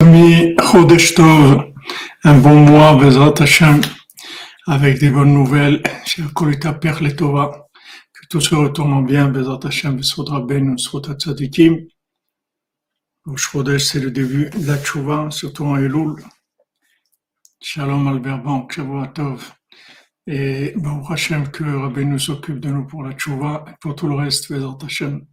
Ami Chodesh Tov, un bon mois, Bezrat Hashem, avec des bonnes nouvelles, chez Kolita Perle Tova, que tout se retourne bien, Bezrat Hashem, Besod Rabbeinu, Besod Tzadikim. Chodesh, c'est le début de la Tchouva, surtout en Elul. Shalom Albert Bank, Shavua Tov. Et Baruch Hashem, que Rabbeinu s'occupe de nous pour la Tchouva, et pour tout le reste, Bezrat Hashem.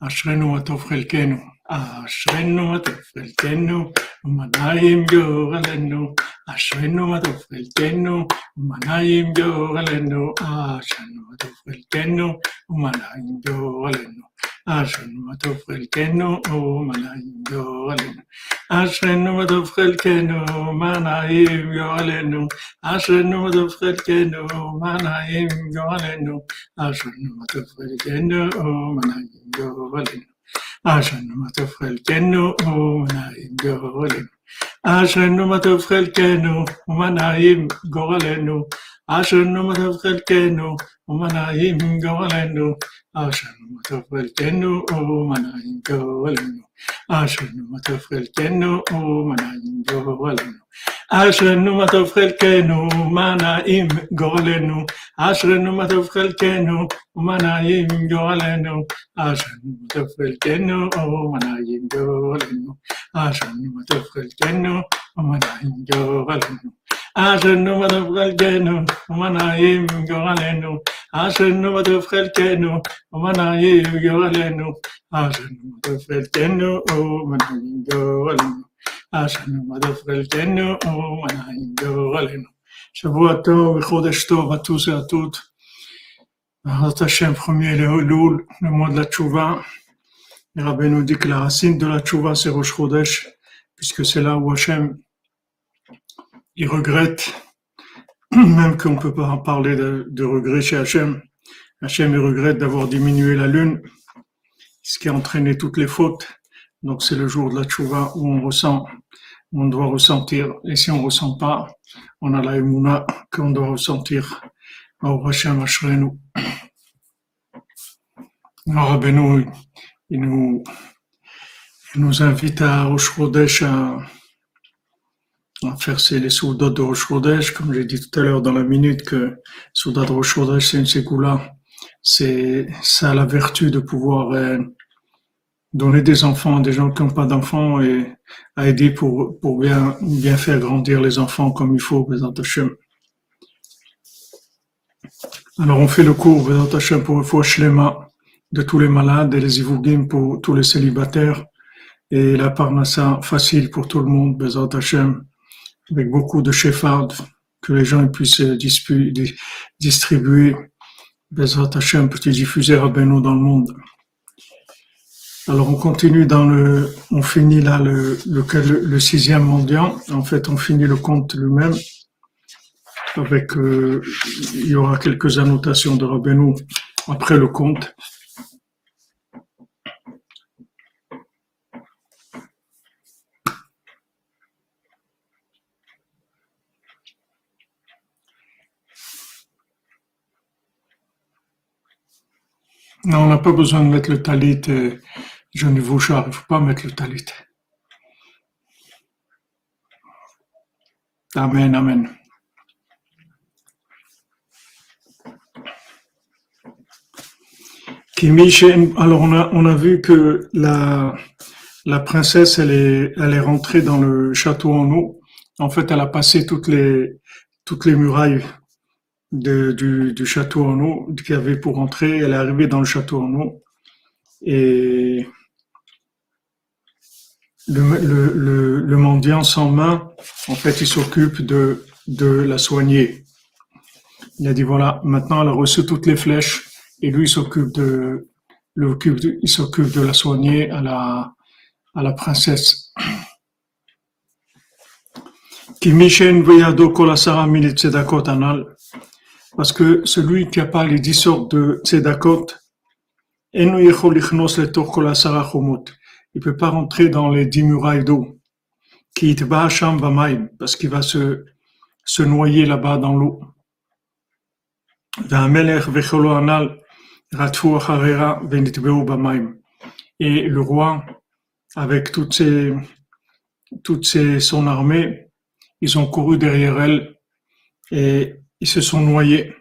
Ashrenu Atov Chelkenu. אשרינו מה טוב חלקנו, ומנעים גורלנו. אשרינו מה טוב חלקנו, ומנעים גורלנו. אשרינו מה טוב חלקנו, ומנעים גורלנו. אשרינו מה טוב חלקנו, ומנעים גורלנו. אשרינו מה טוב חלקנו, ומנעים גורלנו. אשרינו מה טוב חלקנו, ומנעים גורלנו. אשרינו מה טוב חלקנו, ומנעים גורלנו. אשרנו מה טוב חלקנו ומנעים גורלנו. אשרנו מה טוב חלקנו ומנעים גורלנו. אשרנו מה טוב חלקנו ומנעים גורלנו. Ashanumatafaltenu umanayin govalenu. Ashanumatafaltenu umanayin govalenu. Ashrenu matov chelkenu, manaim golenu. Ashrenu matov chelkenu, manaim golenu. Ashrenu matov chelkenu, manaim golenu. Ashrenu matov chelkenu, manaim golenu. Ashrenu matov chelkenu, manaim golenu. מה טוב חלקנו ומה נעים גורלנו. אשרנו מה טוב חלקנו ומה נעים גורלנו. אשרנו מה טוב חלקנו ומה נעים גורלנו. שבוע טוב וחודש טוב à tous et à toutes. Hazrat Hashem, premier le Loul, le mois de la Tchouva. Le rabbin nous dit que la racine de la Tchouva, c'est Rosh Chodesh, puisque c'est là où Hashem, il regrette, même qu'on ne peut pas en parler de, regret chez. Hashem, il regrette d'avoir diminué la lune, ce qui a entraîné toutes les fautes. Donc c'est le jour de la Tchouva où on ressent, on doit ressentir, et si on ne ressent pas, on a la émouna qu'on doit ressentir. Alors il nous, invite à Rosh Chodesh à, à faire ces- les soudats de Rosh comme j'ai dit tout à l'heure dans la minute que soudat de Rosh c'est une ségoula. C'est, ça a la vertu de pouvoir euh, donner des enfants à des gens qui n'ont pas d'enfants et à aider pour, pour bien, bien faire grandir les enfants comme il faut, Bézat Hashem. Alors on fait le cours Bézat Hashem pour le Shlema de tous les malades et les Ivougim pour tous les célibataires et la parnassa facile pour tout le monde, Bézat Hashem, avec beaucoup de shefard que les gens puissent distribuer Bézat Hashem, petit diffuser à Beno dans le monde. Alors on continue dans le, on finit là le, sixième mendiant. En fait, on finit le compte lui-même avec, euh, il y aura quelques annotations de Rabbeinu après le compte. Non, on n'a pas besoin de mettre le talit. euh, Je ne vous il ne faut pas mettre le talit. Amen, amen. Alors on a, on a vu que la, la princesse, elle est, elle est rentrée dans le château en eau. En fait, elle a passé toutes les, toutes les murailles de- du, du château en eau qu'il y avait pour entrer. Elle est arrivée dans le château en eau. Et le, le, le, le mendiant sans main, en fait, il s'occupe de, de la soigner. Il a dit voilà, maintenant elle a reçu toutes les flèches et lui il s'occupe de, il s'occupe de la soigner à la, à la princesse. Qui Mishen Veyado Kolasara Mili Tzedakot Anal. Parce que celui qui n'a pas les dix sortes de tzedakot, il ne peut pas rentrer dans les dix murailles d'eau. Parce qu'il va se, se noyer là-bas dans l'eau. Et le roi, avec toute, ses, toute ses, son armée, ils ont couru derrière elle et ils se sont noyés.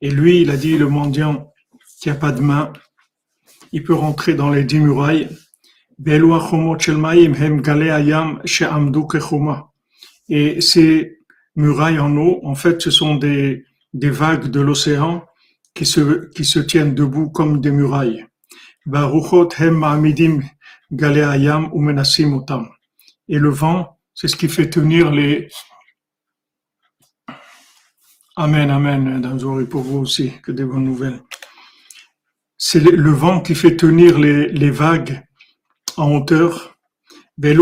Et lui, il a dit, le mendiant qui a pas de main, il peut rentrer dans les dix murailles. Et ces murailles en eau, en fait, ce sont des, vagues de l'océan qui se, qui se tiennent debout comme des murailles. Et le vent, c'est ce qui fait tenir les... Amen, amen, dans pour vous aussi, que des bonnes nouvelles. C'est le vent qui fait tenir les, les vagues en hauteur. Et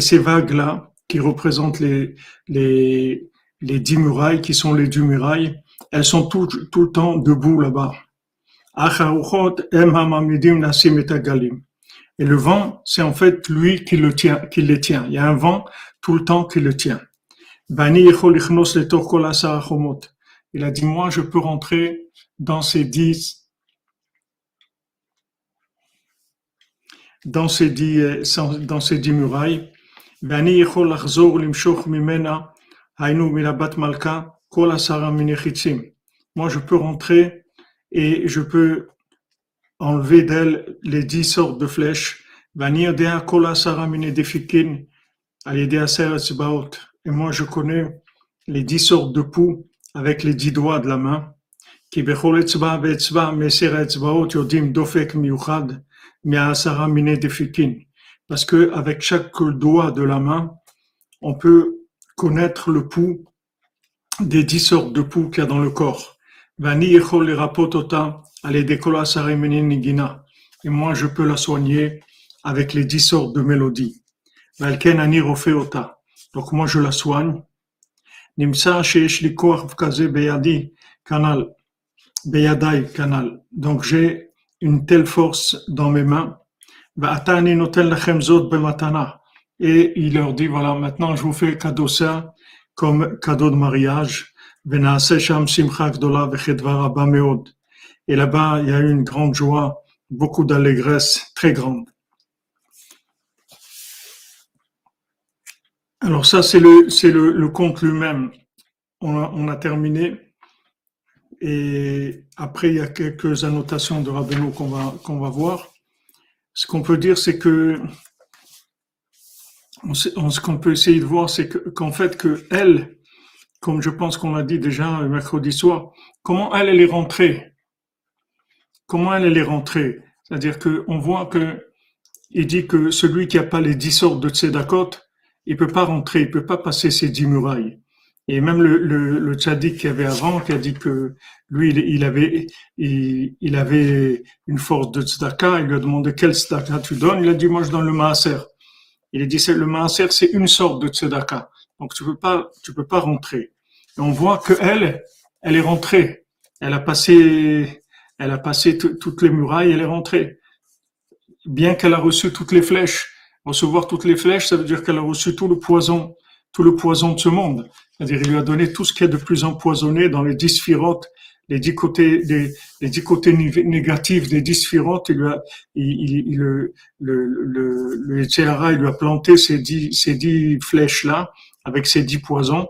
ces vagues-là, qui représentent les, les, les dix murailles, qui sont les dix murailles, elles sont tout, tout le temps debout là-bas. Et le vent, c'est en fait lui qui le tient, qui les tient. Il y a un vent tout le temps qui le tient. Il a dit, moi, je peux rentrer dans ces dix, dans ces dix, dans ces dix murailles. Moi, je peux rentrer et je peux enlever d'elle les dix sortes de flèches. Et moi, je connais les dix sortes de poux avec les dix doigts de la main. Parce que avec chaque doigt de la main, on peut connaître le pouls des dix sortes de poux qu'il y a dans le corps. Et moi, je peux la soigner avec les dix sortes de mélodies. Donc moi, je la soigne. Donc j'ai une telle force dans mes mains. Et il leur dit, voilà, maintenant je vous fais cadeau ça comme cadeau de mariage. Et là-bas, il y a eu une grande joie, beaucoup d'allégresse, très grande. Alors ça, c'est le, c'est le, le conte lui-même. On a, on terminé. Et après, il y a quelques annotations de Rabbeinu qu'on va, qu'on va voir. Ce qu'on peut dire, c'est que, ce qu'on peut essayer de voir, c'est qu'en fait, que elle, comme je pense qu'on l'a dit déjà mercredi soir, comment elle, elle est rentrée? Comment elle, elle est rentrée? C'est-à-dire qu'on voit que il dit que celui qui n'a pas les dix sortes de tzedakot, il peut pas rentrer, il peut pas passer ces dix murailles. Et même le, le, le tzaddik qui avait avant, qui a dit que lui, il, avait, il, avait une force de tzedaka, il lui a demandé quel tzedaka tu donnes, il a dit, moi je donne le maaser. Il a dit, c'est le maaser, c'est une sorte de tzedaka. Donc tu peux pas, tu peux pas rentrer. Et on voit que elle, elle est rentrée. Elle a passé, elle a passé toutes les murailles, elle est rentrée. Bien qu'elle a reçu toutes les flèches, recevoir toutes les flèches, ça veut dire qu'elle a reçu tout le poison, tout le poison de ce monde. C'est-à-dire, il lui a donné tout ce qui est de plus empoisonné dans les dix sphirotes, les dix côtés, les, les dix côtés négatifs des dix sphirotes. Il lui a, il, il, le, le, le, le il lui a planté ces dix, ces dix flèches-là avec ses dix poisons.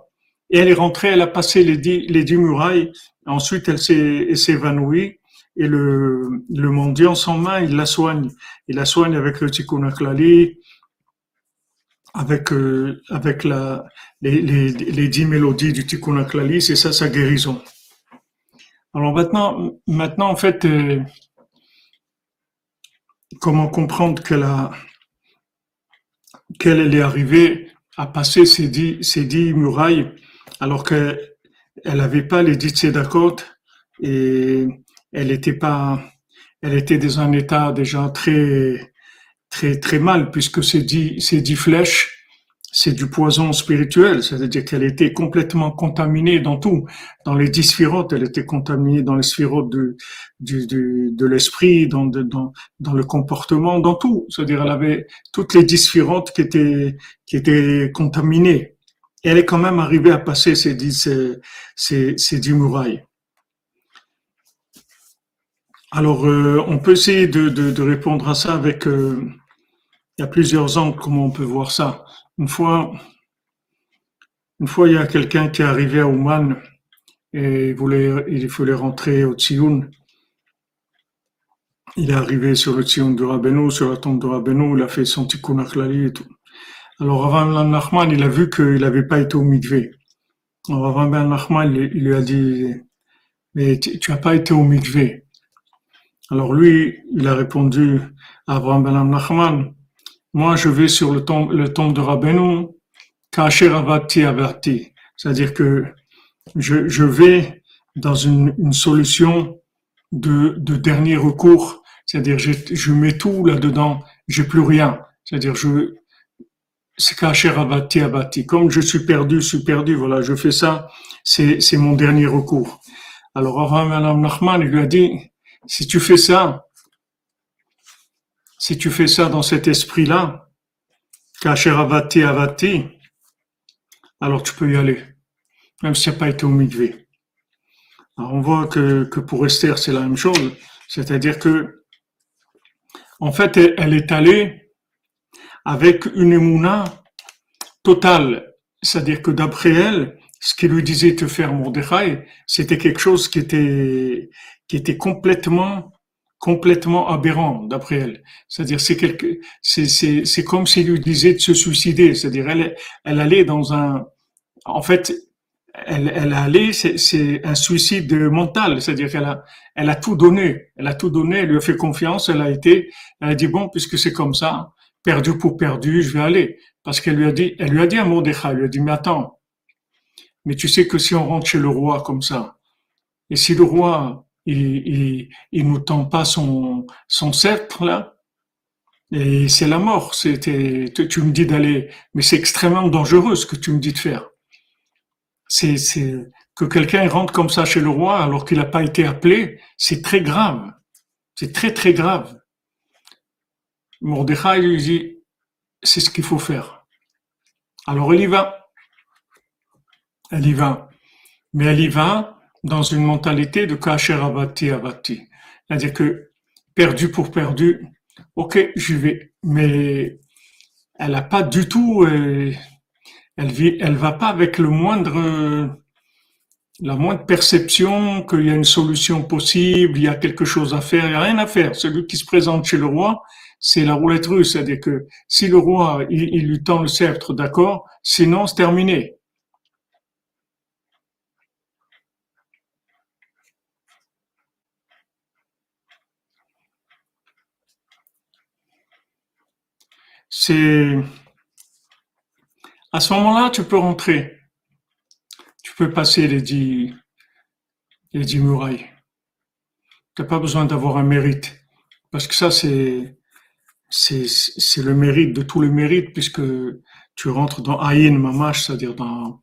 Et elle est rentrée, elle a passé les dix, les dix murailles. Ensuite, elle s'est évanouie. Et le, le mendiant sans main, il la soigne. Il la soigne avec le tikkun avec, euh, avec la, les, les, dix mélodies du tikkun c'est ça sa guérison. Alors maintenant, maintenant en fait, euh, comment comprendre qu'elle a, qu'elle est arrivée à passer ces dix, ces dix murailles alors qu'elle n'avait pas les dix tzedakot et elle était pas, elle était dans un état déjà très, très, très mal puisque ces dix, ces dix flèches, c'est du poison spirituel, c'est-à-dire qu'elle était complètement contaminée dans tout. Dans les dix sphirotes, elle était contaminée dans les sphirotes de, du, de l'esprit, dans, dans, dans le comportement, dans tout. C'est-à-dire elle avait toutes les dix sphirotes qui étaient, qui étaient contaminées. Et elle est quand même arrivée à passer ces dix, ces, ces, ces dix murailles. Alors, euh, on peut essayer de, de, de, répondre à ça avec... Euh, il y a plusieurs angles comment on peut voir ça. Une fois, une fois il y a quelqu'un qui est arrivé à Ouman et il voulait, rentrer au Tsioun. Il est arrivé sur le Tsioun de Rabbeinu, sur la tombe de Rabbeinu, il a fait son tikkun et tout. Alors, Rav Nachman, il a vu qu'il n'avait pas été au mikvé. Alors, Rav Nachman, il, il lui a dit, mais tu n'as pas été au mikvé. Alors lui, il a répondu à Ben Nachman, moi je vais sur le tombe, le tombe de Rabbeinu, Kacher Avati Avati. C'est-à-dire que je, je, vais dans une, une solution de, de, dernier recours, c'est-à-dire je, je mets tout là-dedans, j'ai plus rien. C'est-à-dire je c'est Kacher Avati. Comme je suis perdu, je suis perdu, voilà, je fais ça, c'est, c'est mon dernier recours. Alors Abraham Ben Nachman, il lui a dit, si tu fais ça, si tu fais ça dans cet esprit-là, Kacheravati Avati, alors tu peux y aller, même si tu n'as pas été au. Alors on voit que, que pour Esther, c'est la même chose, c'est-à-dire que, en fait, elle est allée avec une émouna totale, c'est-à-dire que d'après elle, ce qu'il lui disait te faire Mordechai, c'était quelque chose qui était, qui était complètement complètement aberrant d'après elle. C'est-à-dire c'est quelque c'est comme s'il lui disait de se suicider, c'est-à-dire elle elle allait dans un en fait elle elle allait c'est un suicide mental, c'est-à-dire qu'elle a elle a tout donné, elle a tout donné, elle lui a fait confiance, elle a été elle a dit bon puisque c'est comme ça, perdu pour perdu, je vais aller. Parce qu'elle lui a dit elle lui a dit un mot elle lui a dit mais attends mais tu sais que si on rentre chez le roi comme ça et si le roi il, il, nous tend pas son, sceptre là, et c'est la mort. C'était, tu me dis d'aller, mais c'est extrêmement dangereux ce que tu me dis de faire. C'est que quelqu'un rentre comme ça chez le roi alors qu'il n'a pas été appelé, c'est très grave. C'est très très grave. Mordechai lui dit, c'est ce qu'il faut faire. Alors elle y va. Elle y va. Mais elle y va dans une mentalité de Kacher Abati Abati. C'est-à-dire que perdu pour perdu, ok, j'y vais. Mais elle n'a pas du tout, euh, elle vit, elle va pas avec le moindre, la moindre perception qu'il y a une solution possible, il y a quelque chose à faire, il n'y a rien à faire. Celui qui se présente chez le roi, c'est la roulette russe. C'est-à-dire que si le roi, il, il lui tend le sceptre, d'accord, sinon c'est terminé. C'est à ce moment-là, tu peux rentrer. Tu peux passer les dix, les dix murailles. Tu n'as pas besoin d'avoir un mérite. Parce que ça, c'est, c'est, le mérite de tous les mérites, puisque tu rentres dans Aïn Mamash, c'est-à-dire dans,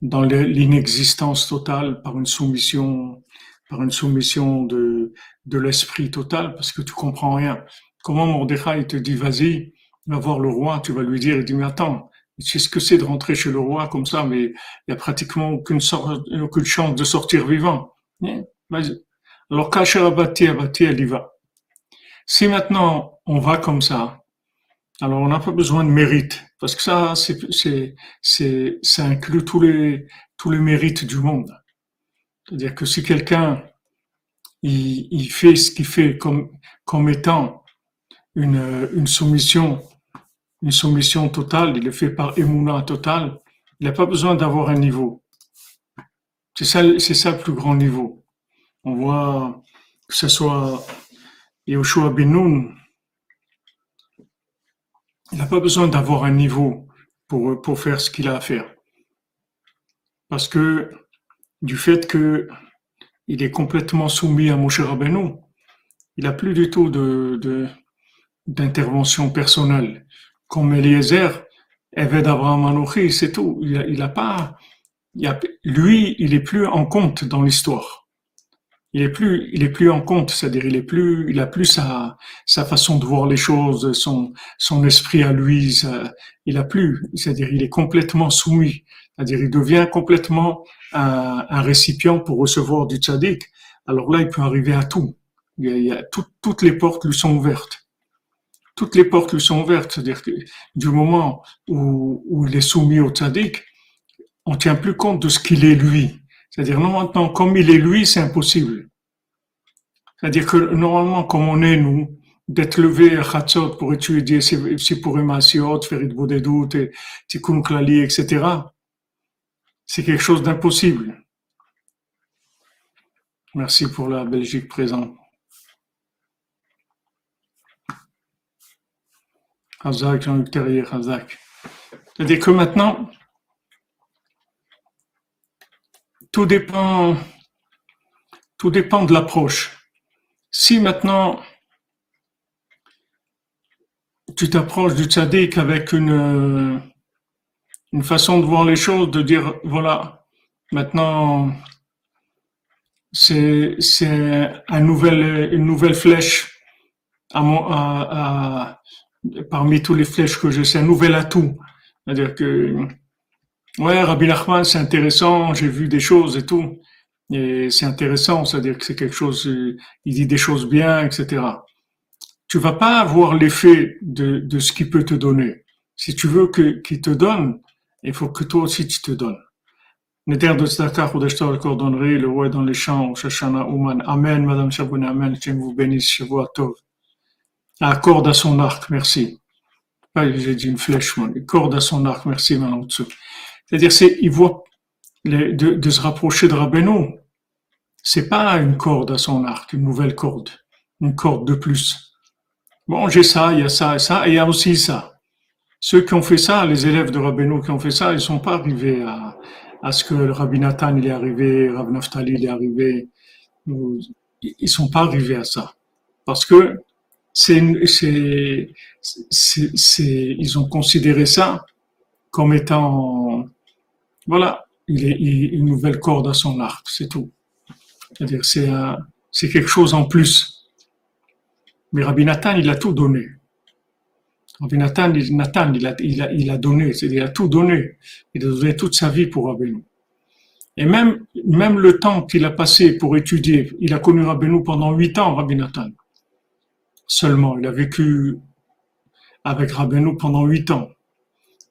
dans l'inexistence totale par une soumission, par une soumission de, de l'esprit total, parce que tu comprends rien. Comment Mordechai te dit, vas-y, va voir le roi, tu vas lui dire, il dit, mais attends, sais ce que c'est de rentrer chez le roi comme ça, mais il n'y a pratiquement aucune, aucune chance de sortir vivant. Hein? Alors, Kacher Abati, Abati, elle y va. Si maintenant on va comme ça, alors on n'a pas besoin de mérite, parce que ça, c'est, c'est, c'est, ça inclut tous les, tous les mérites du monde. C'est-à-dire que si quelqu'un, il, il fait ce qu'il fait comme, comme étant une, une soumission une soumission totale, il le fait par émouna total, il n'a pas besoin d'avoir un niveau. C'est ça, c'est ça le plus grand niveau. On voit que ce soit Yoshua Benoun, il n'a pas besoin d'avoir un niveau pour, pour faire ce qu'il a à faire. Parce que du fait que il est complètement soumis à Moshe Rabbeinu, il n'a plus du tout de, d'intervention personnelle comme Eliezer, Eved Abraham Anochi, c'est tout. Il n'a pas, il a, lui, il est plus en compte dans l'histoire. Il est plus, il est plus en compte, c'est-à-dire il est plus, il a plus sa, sa façon de voir les choses, son, son esprit à lui, il a plus, c'est-à-dire il est complètement soumis, c'est-à-dire il devient complètement un, un, récipient pour recevoir du tzaddik. Alors là, il peut arriver à tout. toutes les portes lui sont ouvertes. Toutes les portes lui sont ouvertes. C'est-à-dire que du moment où, il est soumis au tzaddik, on tient plus compte de ce qu'il est lui. C'est-à-dire, non, maintenant, comme il est lui, c'est impossible. C'est-à-dire que normalement, comme on est, nous, d'être levé à Chatzot pour étudier pour Masiot, faire des doutes, Tikkun Klali, etc., c'est quelque chose d'impossible. Merci pour la Belgique présente. Hazak, Jean-Luc Terrier, Hazak. C'est-à-dire que maintenant, tout dépend, tout dépend de l'approche. Si maintenant, tu t'approches du tzaddik avec une, une façon de voir les choses, de dire, voilà, maintenant, c'est, une nouvelle flèche à, à, parmi tous les flèches que je sais, un nouvel atout. C'est-à-dire que, ouais, Rabbi Nachman, c'est intéressant, j'ai vu des choses et tout. Et c'est intéressant, c'est-à-dire que c'est quelque chose, il dit des choses bien, etc. Tu vas pas avoir l'effet de, de ce qu'il peut te donner. Si tu veux que, qu'il te donne, il faut que toi aussi tu te donnes. Néder de Tzedaka, Chodesh Tov, cordonnerie, le roi dans les champs, Shashana, Ouman. Amen, Madame Chaboune, Amen, que vous bénisse, Shavua Tov. La corde à son arc, merci. J'ai dit une flèche, moi. Corde à son arc, merci, Madame C'est-à-dire, c'est, il voit de, se rapprocher de Rabbeinu. C'est pas une corde à son arc, une nouvelle corde, une corde de plus. Bon, j'ai ça, il y a ça et ça, et il y a aussi ça. Ceux qui ont fait ça, les élèves de Rabbeinu qui ont fait ça, ils sont pas arrivés à, à ce que le Rabbi Nathan il est arrivé, Rav Naftali il est arrivé. Ils sont pas arrivés à ça. Parce que c'est, ils ont considéré ça comme étant, voilà, il une nouvelle corde à son arc, c'est tout. C'est-à-dire, c'est, c'est quelque chose en plus. Mais Rabbi Nathan, il a tout donné. Rabbi Nathan, il, Nathan, il a, il a, il a donné, il a tout donné. Il a donné toute sa vie pour Rabbeinu. Et même, même le temps qu'il a passé pour étudier, il a connu Rabbeinu pendant huit ans, Rabbi Nathan. Seulement, il a vécu avec Rabbeinu pendant huit ans.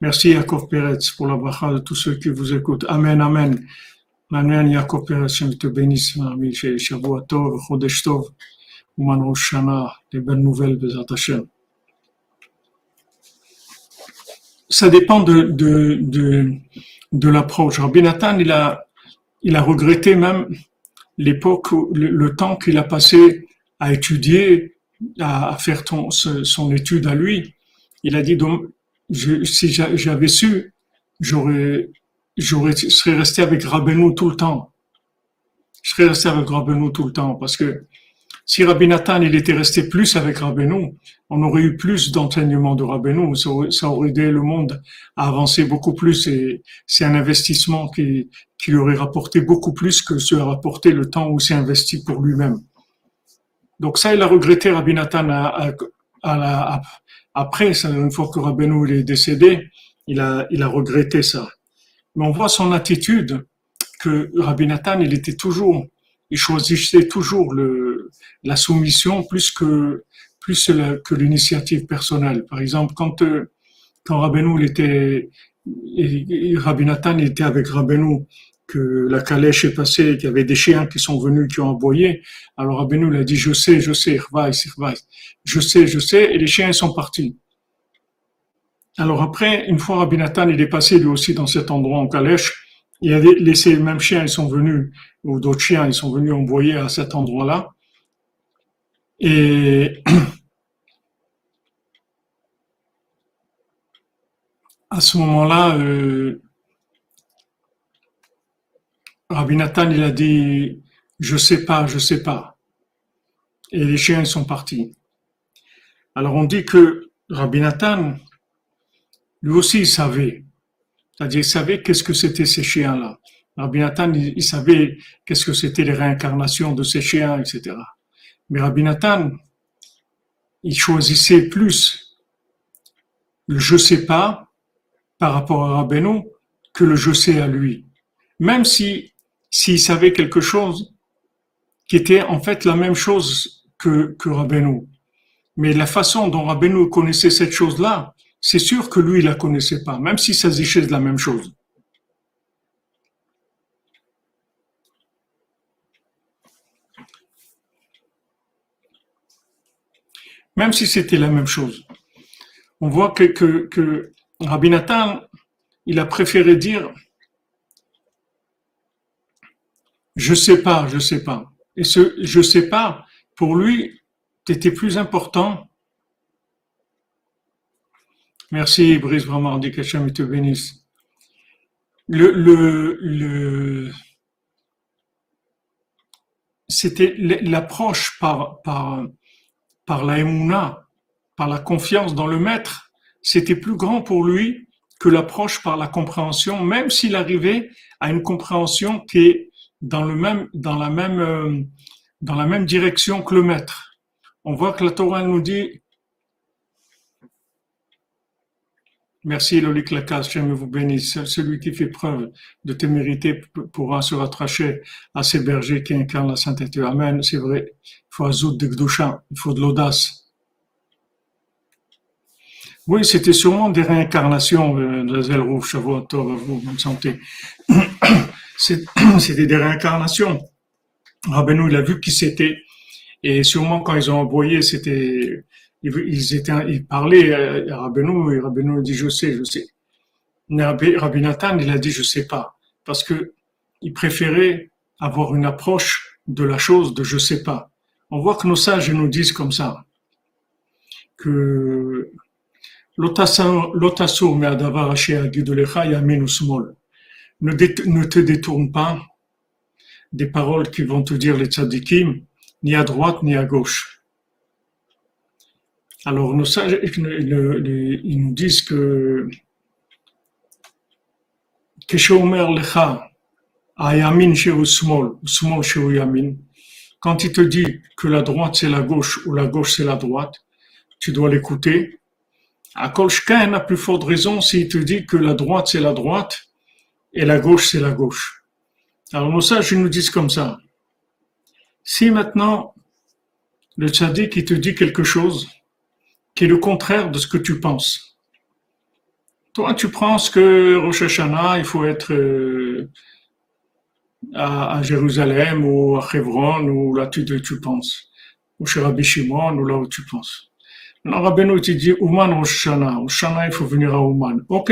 Merci Yaakov Peretz pour la bracha de tous ceux qui vous écoutent. Amen, Amen. Amen, Yaakov Peretz, je te bénisse, ami, Shavua Tov, Chodesh Tov, Uman Rosh des belles nouvelles, Bezat Hashem. Ça dépend de, de, de, l'approche. Rabbi Nathan, il a, il a regretté même l'époque, le, temps qu'il a passé à étudier, à, faire son étude à lui. Il a dit donc, si j'avais su, j'aurais, j'aurais, serais resté avec Rabbeinu tout le temps. Je serais resté avec Rabbeinu tout le temps parce que si Rabbi Nathan il était resté plus avec Rabbeinu, on aurait eu plus d'enseignement de Rabbeinu, ça ça aurait aidé le monde à avancer beaucoup plus et c'est un investissement qui, qui lui aurait rapporté beaucoup plus que ce a rapporté le temps où s'est investi pour lui-même. Donc ça, il a regretté Rabbi Nathan à, à, après, une fois que Rabbeinu est décédé, il a, il a regretté ça. Mais on voit son attitude que Rabbi Nathan, il était toujours, il choisissait toujours le, la soumission plus que plus que l'initiative personnelle. Par exemple, quand quand Rabbeinu il était Rabbi Nathan était avec Rabbeinu que la calèche est passée, qu'il y avait des chiens qui sont venus, qui ont aboyé. Alors Rabbeinu a dit je sais, je sais, je sais, je sais, et les chiens sont partis. Alors après, une fois Rabbi il est passé lui aussi dans cet endroit en calèche, il a laissé les mêmes chiens, ils sont venus, ou d'autres chiens, ils sont venus envoyer à cet endroit-là. Et à ce moment-là, euh, Rabbi Nathan, il a dit, je sais pas, je sais pas. Et les chiens sont partis. Alors on dit que Rabbi Nathan, lui aussi, il savait. C'est-à-dire, il savait qu'est-ce que c'était ces chiens-là. Rabbi Nathan, il savait qu'est-ce que c'était les réincarnations de ces chiens, etc. Mais Rabbi Nathan, il choisissait plus le je sais pas par rapport à Rabbeinu que le je sais à lui. Même si s'il savait quelque chose qui était en fait la même chose que, que. Mais la façon dont Rabbeinu connaissait cette chose-là, c'est sûr que lui, il la connaissait pas, même s'il s'agissait de la même chose. Même si c'était la même chose. On voit que, que, que Rabbi Nathan, il a préféré dire je sais pas, je sais pas. Et ce je sais pas, pour lui, c'était plus important. Merci, Brice dit qu'Hachem te bénisse. Le, le, le, c'était l'approche par, par, par la émouna, par la confiance dans le maître, c'était plus grand pour lui que l'approche par la compréhension, même s'il arrivait à une compréhension qui est dans le même, dans la même, euh, dans la même direction que le maître. On voit que la Torah nous dit Merci Lolik Lakas, je vous bénisse. Celui qui fait preuve de témérité pourra se rattracher à ces bergers qui incarnent la sainteté. Amen, c'est vrai. Il faut azout de Gdusha, il faut de l'audace. Oui, c'était sûrement des réincarnations, euh, de Zelrouf, Shavuot, vous, bonne santé. C'était des réincarnations. Rabbeinu, il a vu qui c'était. Et sûrement, quand ils ont envoyé, c'était, ils, étaient, ils parlaient à Rabbeinu, et Rabbeinu dit, je sais, je sais. Rabbi Nathan, il a dit, je sais pas. Parce que il préférait avoir une approche de la chose de je sais pas. On voit que nos sages nous disent comme ça, que l'otasur mais adavar yamin ou smol ne, te détourne pas des paroles qui vont te dire les tzadikim, ni à droite ni à gauche. Alors nos sages, ils nous disent que quand il te dit que la droite c'est la gauche ou la gauche c'est la droite, tu dois l'écouter. À Kolshka, a plus forte raison s'il te dit que la droite c'est la droite et la gauche, c'est la gauche. Alors nos sages nous disent comme ça. Si maintenant le tzaddik qui te dit quelque chose qui est le contraire de ce que tu penses, toi tu penses que Rosh Hashanah, il faut être euh, à, Jérusalem ou à Hebron ou là tu, tu penses, ou chez Rabbi Shimon ou là où tu penses. Alors Rabbeinu te dit Ouman Rosh Hashanah, Rosh Hashanah il faut venir à Ouman. Ok,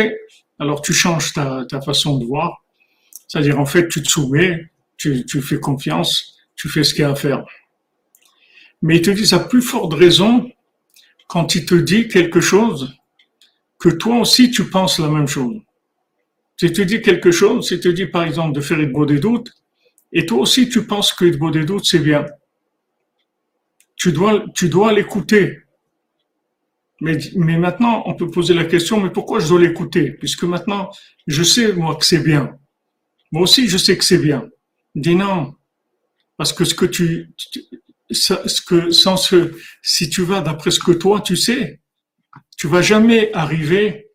alors tu changes ta, façon de voir. C'est-à-dire, en fait, tu te soumets, tu, fais confiance, tu fais ce qu'il y a à faire. Mais il te dit sa plus forte raison quand il te dit quelque chose que toi aussi tu penses la même chose. Si tu dis quelque chose, si tu dis par exemple de faire beau des doutes, et toi aussi tu penses que beau des doutes c'est bien. Tu dois l'écouter. Mais, mais maintenant, on peut poser la question, mais pourquoi je dois l'écouter? Puisque maintenant, je sais, moi, que c'est bien. Moi aussi, je sais que c'est bien. Dis non. Parce que ce que tu, ce que, sans ce, si tu vas d'après ce que toi, tu sais, tu vas jamais arriver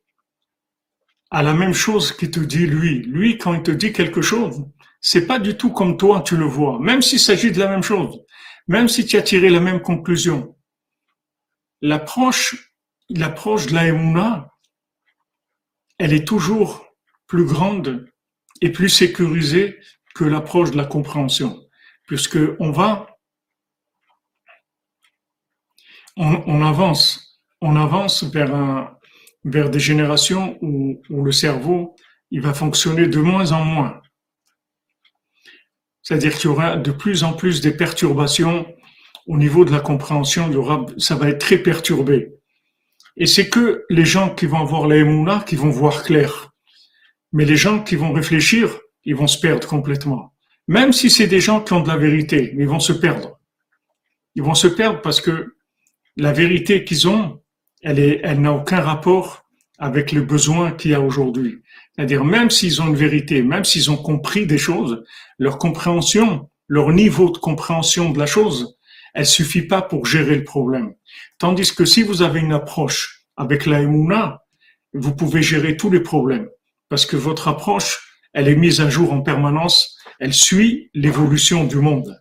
à la même chose qu'il te dit lui. Lui, quand il te dit quelque chose, c'est pas du tout comme toi tu le vois, même s'il s'agit de la même chose, même si tu as tiré la même conclusion. L'approche l'approche de la elle est toujours plus grande et plus sécurisée que l'approche de la compréhension, puisque on va, on, avance, on avance vers des générations où, le cerveau, il va fonctionner de moins en moins. C'est-à-dire qu'il y aura de plus en plus des perturbations au niveau de la compréhension, ça va être très perturbé. Et c'est que les gens qui vont avoir la émouna qui vont voir clair. Mais les gens qui vont réfléchir, ils vont se perdre complètement. Même si c'est des gens qui ont de la vérité, ils vont se perdre. Ils vont se perdre parce que la vérité qu'ils ont, elle n'a aucun rapport avec le besoin qu'il y a aujourd'hui. C'est-à-dire, même s'ils ont une vérité, même s'ils ont compris des choses, leur compréhension, leur niveau de compréhension de la chose, elle suffit pas pour gérer le problème. Tandis que si vous avez une approche avec la vous pouvez gérer tous les problèmes parce que votre approche, elle est mise à jour en permanence, elle suit l'évolution du monde.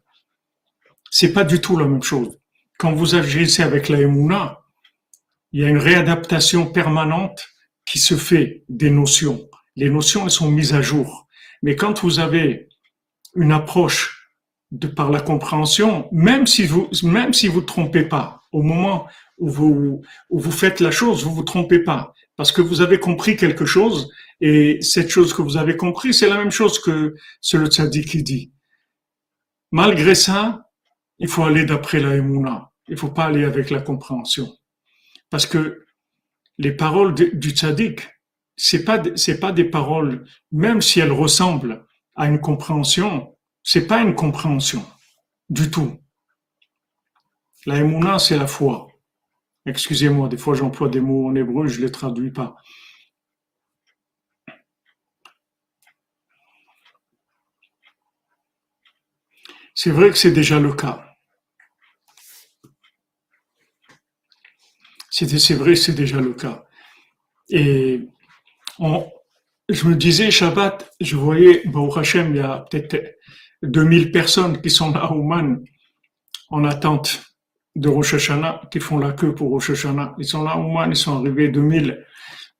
C'est pas du tout la même chose. quand vous agissez avec la Emouna, il y a une réadaptation permanente qui se fait des notions. Les notions, elles sont mises à jour. Mais quand vous avez une approche de par la compréhension, même si vous même si vous trompez pas, au moment où vous où faites la chose, vous vous trompez pas parce que vous avez compris quelque chose et cette chose que vous avez compris, c'est la même chose que ce le tzaddik qui dit. Malgré ça, il faut aller d'après la émouna. Il faut pas aller avec la compréhension. Parce que les paroles du tzaddik, c'est pas, c'est pas des paroles, même si elles ressemblent à une compréhension, c'est pas une compréhension. Du tout. La émouna, c'est la foi. Excusez-moi, des fois j'emploie des mots en hébreu, je les traduis pas. C'est vrai que c'est déjà le cas. C'est vrai, c'est déjà le cas. Et je me disais, Shabbat, je voyais, au Hachem, il y a peut-être 2000 personnes qui sont là à Ouman en attente de Rosh Hashanah, qui font la queue pour Rosh Hashanah. Ils sont là à Ouman, ils sont arrivés 2000,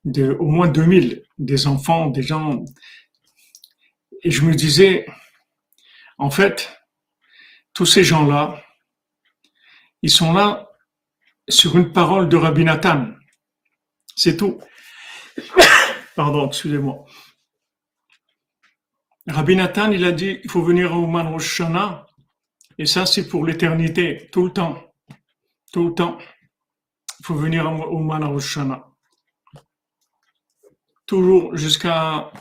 de, au moins 2000, des enfants, des gens. Et je me disais, en fait, tous ces gens-là, ils sont là sur une parole de Rabbi Nathan. C'est tout. Pardon, excusez-moi. Rabbi Nathan, il a dit, il faut venir au Man Rosh et ça c'est pour l'éternité, tout le temps. Tout le temps. Il faut venir au Man Rosh Hashanah. Toujours jusqu'à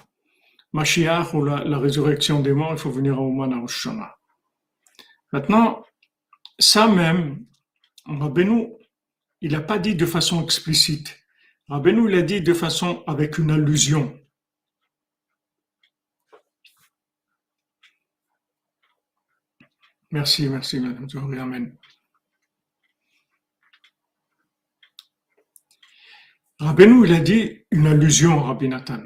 Mashiach ou la, résurrection des morts, il faut venir au Man Rosh Hashanah. Maintenant, ça même, Rabbeinu, il n'a pas dit de façon explicite. Rabbeinu l'a dit de façon avec une allusion. Merci, merci, Madame Amen. Rabbeinu, il a dit une allusion à Rabbi Nathan.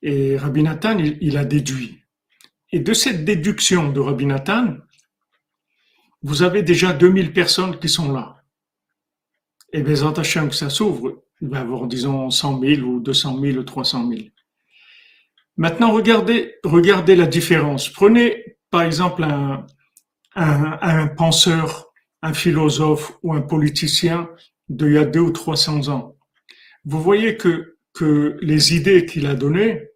Et Rabbi Nathan, il, a déduit. Et de cette déduction de Rabbi Nathan, vous avez déjà 2000 personnes qui sont là. Et bien, Hashem, que ça s'ouvre, il va y avoir, disons, 100 000 ou 200 000 ou 300 000. Maintenant, regardez, la différence. Prenez, par exemple, un penseur, un philosophe ou un politicien d'il y a deux ou 300 ans. Vous voyez que, que les idées qu'il a données,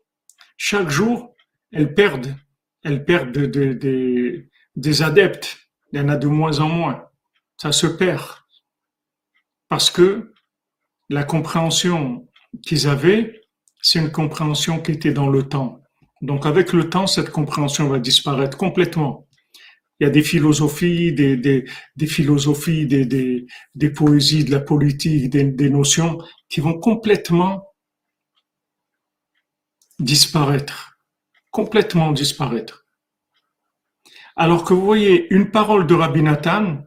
chaque jour, elles perdent, elles perdent des adeptes il y en a de moins en moins. Ça se perd. Parce que la compréhension qu'ils avaient, c'est une compréhension qui était dans le temps. Donc avec le temps, cette compréhension va disparaître complètement. Il y a des philosophies, des, philosophies, des, poésies, de la politique, des, notions qui vont complètement disparaître. Complètement disparaître. Alors que vous voyez une parole de Rabbi Nathan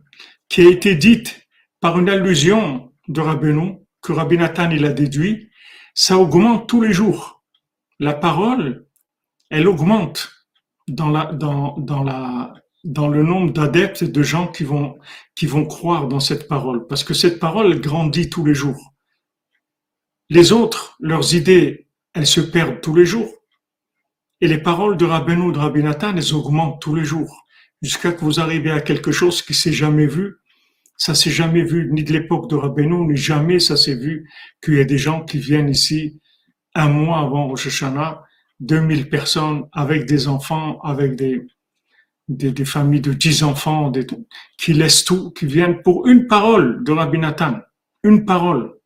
qui a été dite par une allusion de Rabbeinu, que Rabbi Nathan il a déduit, ça augmente tous les jours. La parole, elle augmente dans la, dans la, dans le nombre d'adeptes et de gens qui vont, qui vont croire dans cette parole. Parce que cette parole grandit tous les jours. Les autres, leurs idées, elles se perdent tous les jours. Et les paroles de Rabbeinu, de Rabbi Nathan, elles augmentent tous les jours. Jusqu'à que vous arrivez à quelque chose qui s'est jamais vu. Ça s'est jamais vu, ni de l'époque de Rabbeinu, ni jamais ça s'est vu qu'il y a des gens qui viennent ici un mois avant Rosh Hashanah, 2000 personnes avec des enfants, avec des, des, familles de 10 enfants, des, qui laissent tout, qui viennent pour une parole de Rabbi Nathan. Une parole.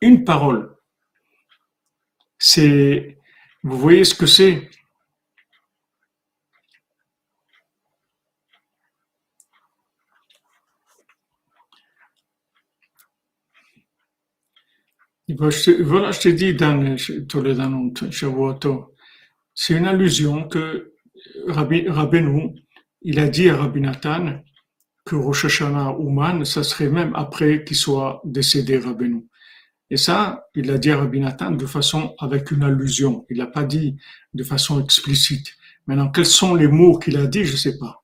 Une parole. C'est, vous voyez ce que c'est? Voilà, je te dis dans c'est une allusion que Rabbi, Rabbeinu, il a dit à Rabbi Nathan que Rosh Hashanah Ouman, ça serait même après qu'il soit décédé Rabbeinu. Et ça, il a dit à Rabbi Nathan de façon avec une allusion. Il l'a pas dit de façon explicite. Maintenant, quels sont les mots qu'il a dit, je sais pas.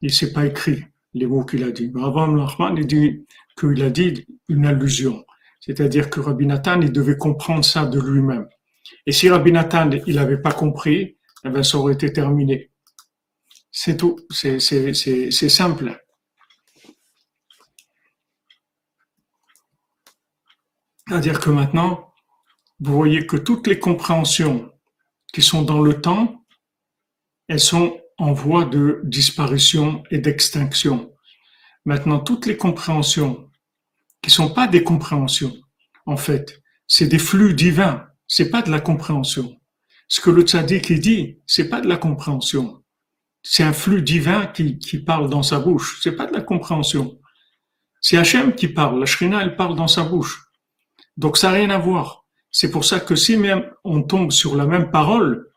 Il s'est pas écrit les mots qu'il a dit. Mais Rabban Nachman, il dit qu'il a dit une allusion. C'est-à-dire que Rabbi Nathan, il devait comprendre ça de lui-même. Et si Rabbi Nathan, il n'avait pas compris, eh bien, ça aurait été terminé. C'est tout. C'est simple. C'est-à-dire que maintenant, vous voyez que toutes les compréhensions qui sont dans le temps, elles sont en voie de disparition et d'extinction. Maintenant, toutes les compréhensions qui sont pas des compréhensions, en fait, c'est des flux divins, c'est pas de la compréhension. Ce que le tzaddik dit, c'est pas de la compréhension. C'est un flux divin qui, qui parle dans sa bouche. C'est pas de la compréhension. C'est Hachem qui parle. La Shrina, elle parle dans sa bouche. Donc ça n'a rien à voir. C'est pour ça que si même on tombe sur la même parole,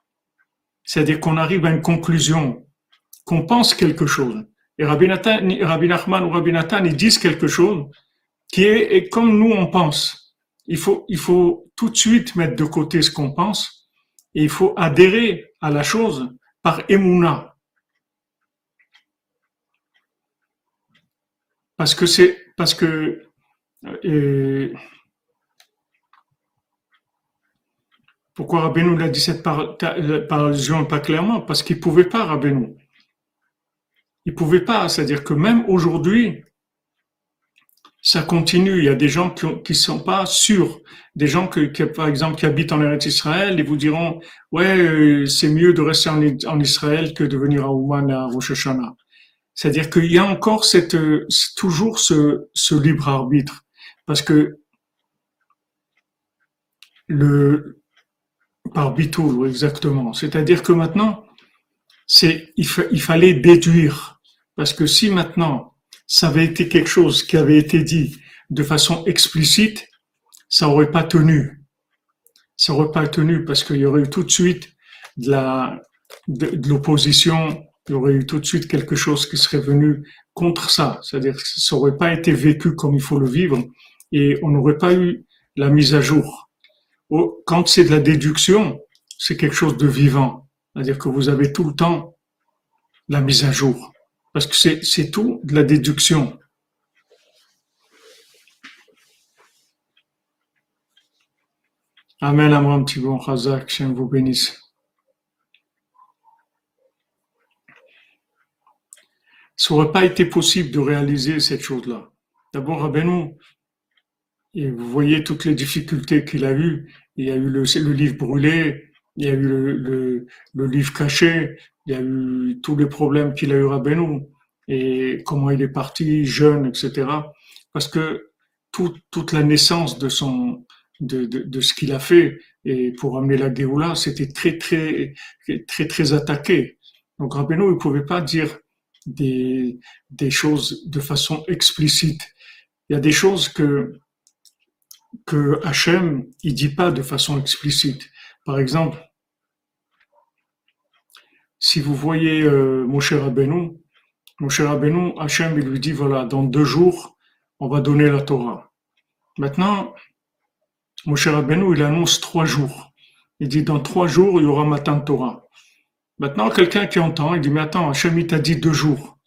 c'est-à-dire qu'on arrive à une conclusion, qu'on pense quelque chose, et Rabbi, Nathan, Rabbi ou Rabbi Nathan, ils disent quelque chose qui est, comme nous on pense. Il faut, il faut tout de suite mettre de côté ce qu'on pense et il faut adhérer à la chose par émouna. Parce que c'est, parce que, euh, Pourquoi Rabbeinu l'a dit cette allusion pas clairement? Parce qu'il pouvait pas, Rabbeinu. Il pouvait pas. C'est-à-dire que même aujourd'hui, ça continue. Il y a des gens qui, ne sont pas sûrs. Des gens qui, par exemple, qui habitent en Israël, ils vous diront, ouais, euh, c'est mieux de rester en, Israël que de venir à Ouman à Rosh Hashanah. C'est-à-dire qu'il y a encore cette, toujours ce, ce libre arbitre. Parce que le, par Bitoul, exactement. C'est-à-dire que maintenant, c'est, il, fallait déduire. Parce que si maintenant, ça avait été quelque chose qui avait été dit de façon explicite, ça aurait pas tenu. Ça aurait pas tenu parce qu'il y aurait eu tout de suite de la, de, l'opposition, il y aurait eu tout de suite quelque chose qui serait venu contre ça. C'est-à-dire que ça aurait pas été vécu comme il faut le vivre et on n'aurait pas eu la mise à jour quand c'est de la déduction, c'est quelque chose de vivant. C'est-à-dire que vous avez tout le temps la mise à jour. Parce que c'est tout de la déduction. Amen, Amram Tibon Chazak, je vous bénisse. Ça n'aurait pas été possible de réaliser cette chose-là. D'abord, Rabbeinu, et vous voyez toutes les difficultés qu'il a eues. Il y a eu le, le livre brûlé, il y a eu le, le, livre caché, il y a eu tous les problèmes qu'il a eu à Benou et comment il est parti jeune, etc. Parce que tout, toute la naissance de son de, de, de ce qu'il a fait et pour amener la Géoula, c'était très très très très attaqué. Donc Rabbeinu, il pouvait pas dire des, des choses de façon explicite. Il y a des choses que que Hachem, il dit pas de façon explicite. Par exemple, si vous voyez euh, mon cher Rabbeinu, mon cher Rabbeinu, Hachem, il lui dit, voilà, dans deux jours, on va donner la Torah. Maintenant, mon cher Rabbeinu, il annonce trois jours. Il dit, dans trois jours, il y aura matin Torah. Maintenant, quelqu'un qui entend, il dit, mais attends, Hachem, il t'a dit deux jours.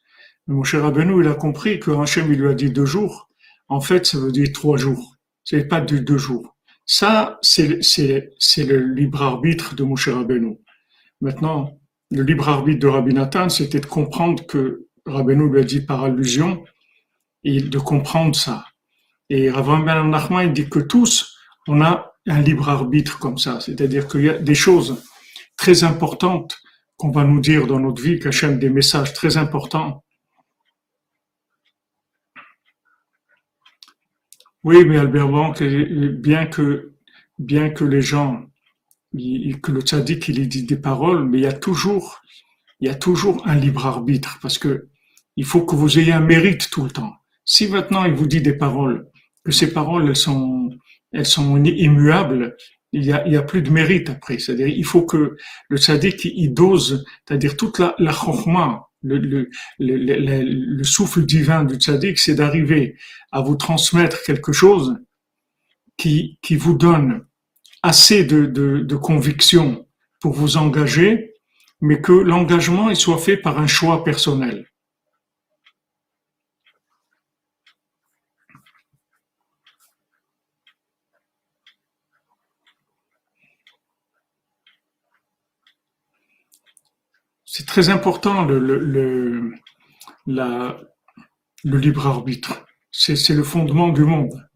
Mon cher Rabbeinu, il a compris que Hachem, il lui a dit deux jours. En fait, ça veut dire trois jours c'est pas de deux jours. Ça, c'est, le libre arbitre de Moshe Rabbeinu. Maintenant, le libre arbitre de Rabbi Nathan, c'était de comprendre que Rabbeinu lui a dit par allusion, et de comprendre ça. Et Rav Ben Nachman, il dit que tous, on a un libre arbitre comme ça. C'est-à-dire qu'il y a des choses très importantes qu'on va nous dire dans notre vie, qu'Hachem des messages très importants Oui, mais Albert Banque, bien que, bien que les gens, que le tzaddik, il dit des paroles, mais il y a toujours, il y a toujours un libre arbitre parce que il faut que vous ayez un mérite tout le temps. Si maintenant il vous dit des paroles, que ces paroles, elles sont, elles sont immuables, il y a, plus de mérite après. C'est-à-dire, il faut que le tzaddik, il dose, c'est-à-dire toute la, la le, le, le, le, souffle divin du tzaddik, c'est d'arriver à vous transmettre quelque chose qui, vous donne assez de, conviction pour vous engager mais que l'engagement soit fait par un choix personnel. C'est très important le, libre arbitre. C'est le fondement du monde.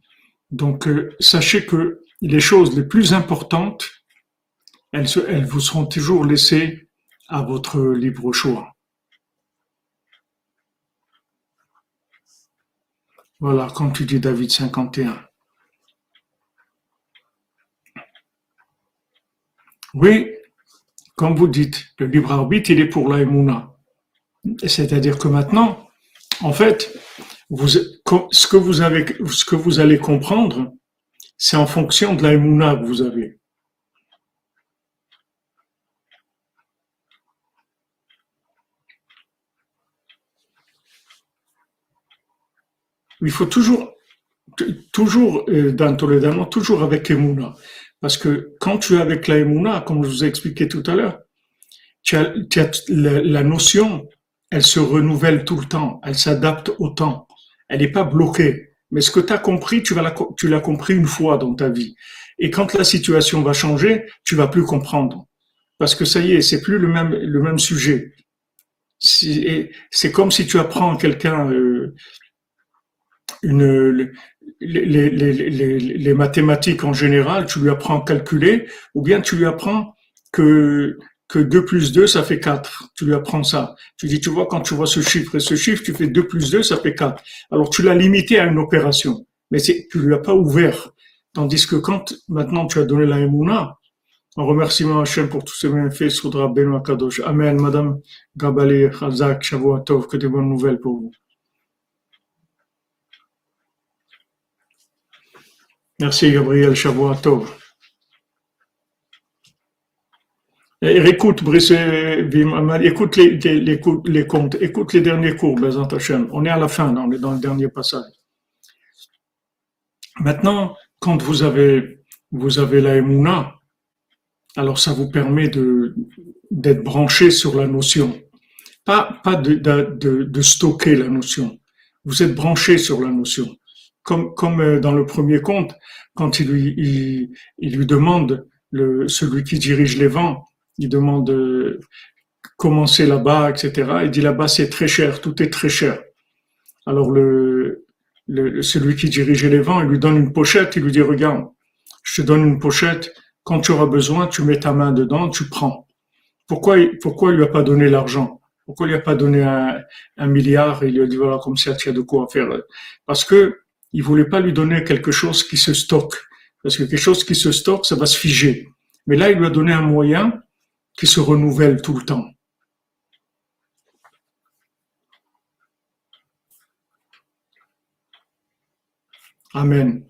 Donc euh, sachez que les choses les plus importantes, elles, elles vous seront toujours laissées à votre libre choix. Voilà, quand tu dis David 51. Oui, comme vous dites, le libre arbitre, il est pour la C'est-à-dire que maintenant, en fait, ce, que vous avez, ce que vous allez comprendre, c'est en fonction de la que vous avez. Il faut toujours, toujours, euh, dans Toledano, toujours avec Emouna. Parce que quand tu es avec la Emouna, comme je vous ai expliqué tout à l'heure, la, notion, elle se renouvelle tout le temps, elle s'adapte au temps, elle n'est pas bloquée. Mais ce que tu as compris, tu l'as compris une fois dans ta vie. Et quand la situation va changer, tu vas plus comprendre. Parce que ça y est, c'est plus le même, le même sujet. C'est comme si tu apprends à quelqu'un euh, une, les, les, les, les, mathématiques en général, tu lui apprends à calculer, ou bien tu lui apprends que, que 2 plus 2, ça fait 4. Tu lui apprends ça. Tu dis, tu vois, quand tu vois ce chiffre et ce chiffre, tu fais 2 plus 2, ça fait 4. Alors tu l'as limité à une opération, mais tu lui as pas ouvert. Tandis que quand maintenant tu as donné la Emouna, en remerciement à Hachem pour tous ces bienfaits, Soudra Benoît Kadosh. Amen, Madame Gabali, Chazak, Shavuatov, que des bonnes nouvelles pour vous. Merci Gabriel Shavuatov. Écoute, Brice, écoute les, comptes, écoute les derniers cours, On est à la fin, on est dans le dernier passage. Maintenant, quand vous avez, vous avez la Emouna, alors ça vous permet d'être branché sur la notion. Pas, pas de, de stocker la notion. Vous êtes branché sur la notion comme, comme euh, dans le premier conte, quand il lui, il, il lui demande, le, celui qui dirige les vents, il demande de commencer là-bas, etc. Il dit là-bas c'est très cher, tout est très cher. Alors le, le, celui qui dirigeait les vents, il lui donne une pochette, il lui dit regarde, je te donne une pochette, quand tu auras besoin, tu mets ta main dedans, tu prends. Pourquoi, pourquoi il lui a pas donné l'argent? Pourquoi il lui a pas donné un, un milliard? Il lui a dit voilà comme ça, tu as de quoi faire. Parce que il voulait pas lui donner quelque chose qui se stocke, parce que quelque chose qui se stocke, ça va se figer. Mais là, il lui a donné un moyen qui se renouvelle tout le temps. Amen.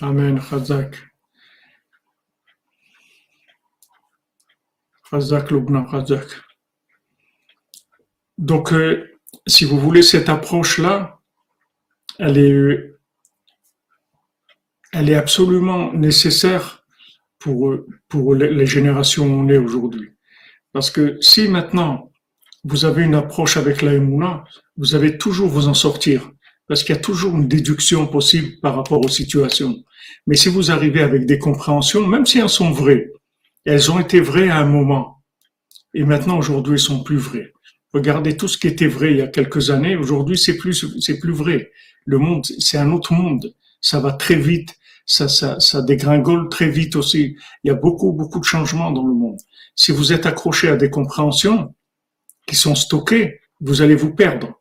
Amen, Chazak. Donc, euh, si vous voulez, cette approche-là, elle est, elle est absolument nécessaire pour, pour les générations où on est aujourd'hui. Parce que si maintenant vous avez une approche avec la vous allez toujours vous en sortir. Parce qu'il y a toujours une déduction possible par rapport aux situations. Mais si vous arrivez avec des compréhensions, même si elles sont vraies, elles ont été vraies à un moment. Et maintenant, aujourd'hui, elles sont plus vraies. Regardez tout ce qui était vrai il y a quelques années. Aujourd'hui, c'est plus, c'est plus vrai. Le monde, c'est un autre monde. Ça va très vite. Ça, ça, ça dégringole très vite aussi. Il y a beaucoup, beaucoup de changements dans le monde. Si vous êtes accroché à des compréhensions qui sont stockées, vous allez vous perdre.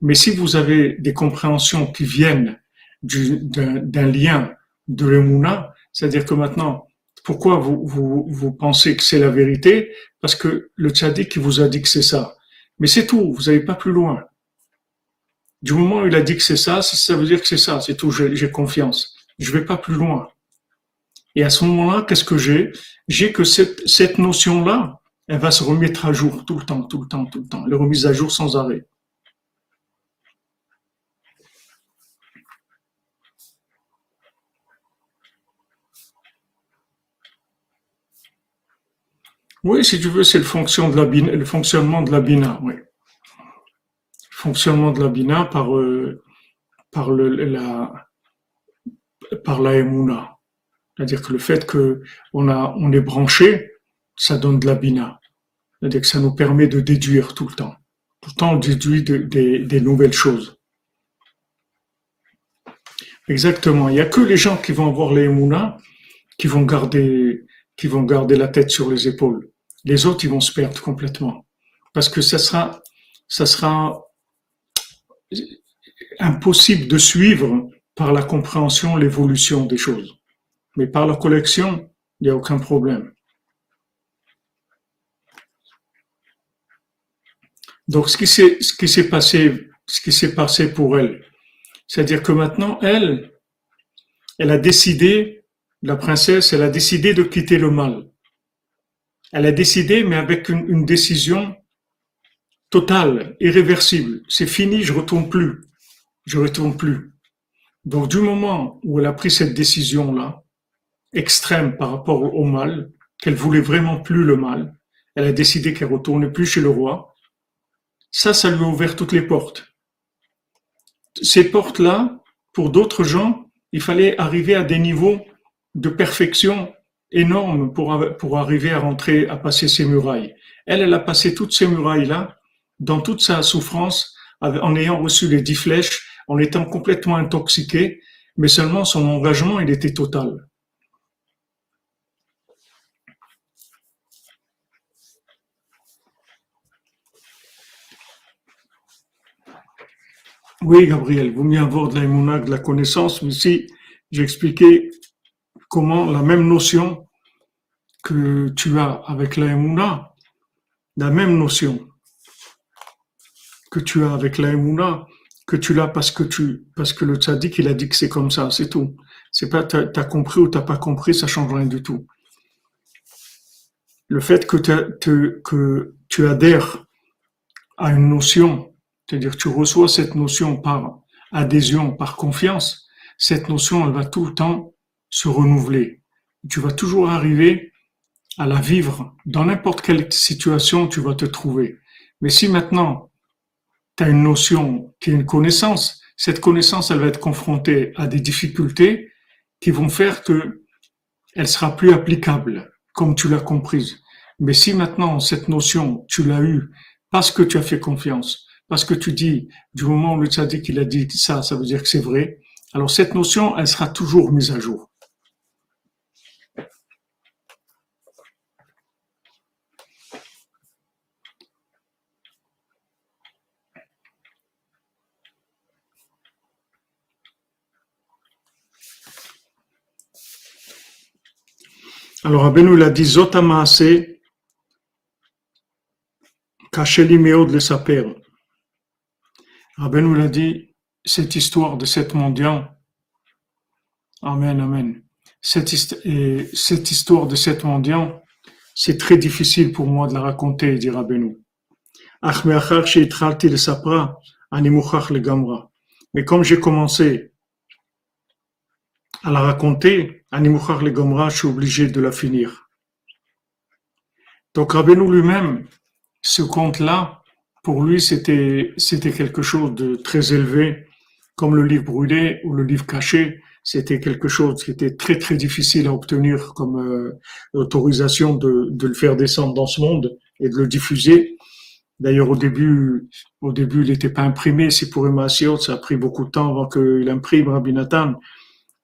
Mais si vous avez des compréhensions qui viennent d'un lien de l'Emouna, c'est-à-dire que maintenant, pourquoi vous, vous, pensez que c'est la vérité? Parce que le tzaddik vous a dit que c'est ça. Mais c'est tout, vous n'allez pas plus loin. Du moment où il a dit que c'est ça, ça veut dire que c'est ça, c'est tout, j'ai confiance. Je vais pas plus loin. Et à ce moment-là, qu'est-ce que j'ai? J'ai que cette, cette notion-là, elle va se remettre à jour tout le temps, tout le temps, tout le temps. Elle est remise à jour sans arrêt. Oui, si tu veux, c'est le, fonction de la le fonctionnement de la bina, oui. Le fonctionnement de la bina par, euh, par, le, la, par la emuna. C'est-à-dire que le fait qu'on a, on est branché, ça donne de la bina. C'est-à-dire que ça nous permet de déduire tout le temps. Tout le temps, on déduit des nouvelles choses. Exactement. Il n'y a que les gens qui vont avoir les emuna qui vont garder, qui vont garder la tête sur les épaules. Les autres, ils vont se perdre complètement. Parce que ça sera, impossible de suivre par la compréhension l'évolution des choses. Mais par la collection, il n'y a aucun problème. Donc, ce qui s'est, ce qui s'est passé, ce qui s'est passé pour elle, c'est-à-dire que maintenant, elle, elle a décidé, la princesse, elle a décidé de quitter le mal. Elle a décidé, mais avec une, décision totale, irréversible. C'est fini, je retourne plus. Je retourne plus. Donc, du moment où elle a pris cette décision-là, extrême par rapport au mal, qu'elle voulait vraiment plus le mal, elle a décidé qu'elle retournait plus chez le roi. Ça, ça lui a ouvert toutes les portes. Ces portes-là, pour d'autres gens, il fallait arriver à des niveaux de perfection énorme pour, pour arriver à rentrer, à passer ces murailles. Elle, elle a passé toutes ces murailles-là, dans toute sa souffrance, en ayant reçu les dix flèches, en étant complètement intoxiquée, mais seulement son engagement, il était total. Oui, Gabriel, vous mieux avoir de de la connaissance, mais si j'expliquais comment la même notion que tu as avec la la même notion que tu as avec la que tu l'as parce que tu, parce que le tzaddik, il a dit que c'est comme ça, c'est tout. C'est pas, t'as, as compris ou t'as pas compris, ça change rien du tout. Le fait que, que tu adhères à une notion, c'est-à-dire tu reçois cette notion par adhésion, par confiance, cette notion, elle va tout le temps se renouveler. Tu vas toujours arriver à la vivre dans n'importe quelle situation tu vas te trouver. Mais si maintenant tu as une notion qui est une connaissance, cette connaissance, elle va être confrontée à des difficultés qui vont faire que elle sera plus applicable comme tu l'as comprise. Mais si maintenant cette notion, tu l'as eue parce que tu as fait confiance, parce que tu dis, du moment où le tzaddik il a dit ça, ça veut dire que c'est vrai, alors cette notion, elle sera toujours mise à jour. Alors Abenou il a dit Zotamaase Kacheli Meod le Saper. Abenou il a dit cette histoire de cette mendiant. Amen, amen. Cette, histoire de cette mendiant, c'est très difficile pour moi de la raconter, dit Rabbeinu. Mais comme j'ai commencé à la raconter, Animuchar le Gomra, je suis obligé de la finir. Donc Rabbeinu lui-même, ce conte-là, pour lui, c'était c'était quelque chose de très élevé, comme le livre brûlé ou le livre caché. C'était quelque chose qui était très très difficile à obtenir comme euh, autorisation de, de le faire descendre dans ce monde et de le diffuser. D'ailleurs, au début, au début, il n'était pas imprimé. C'est pour Emma ça a pris beaucoup de temps avant qu'il imprime Rabbi Nathan.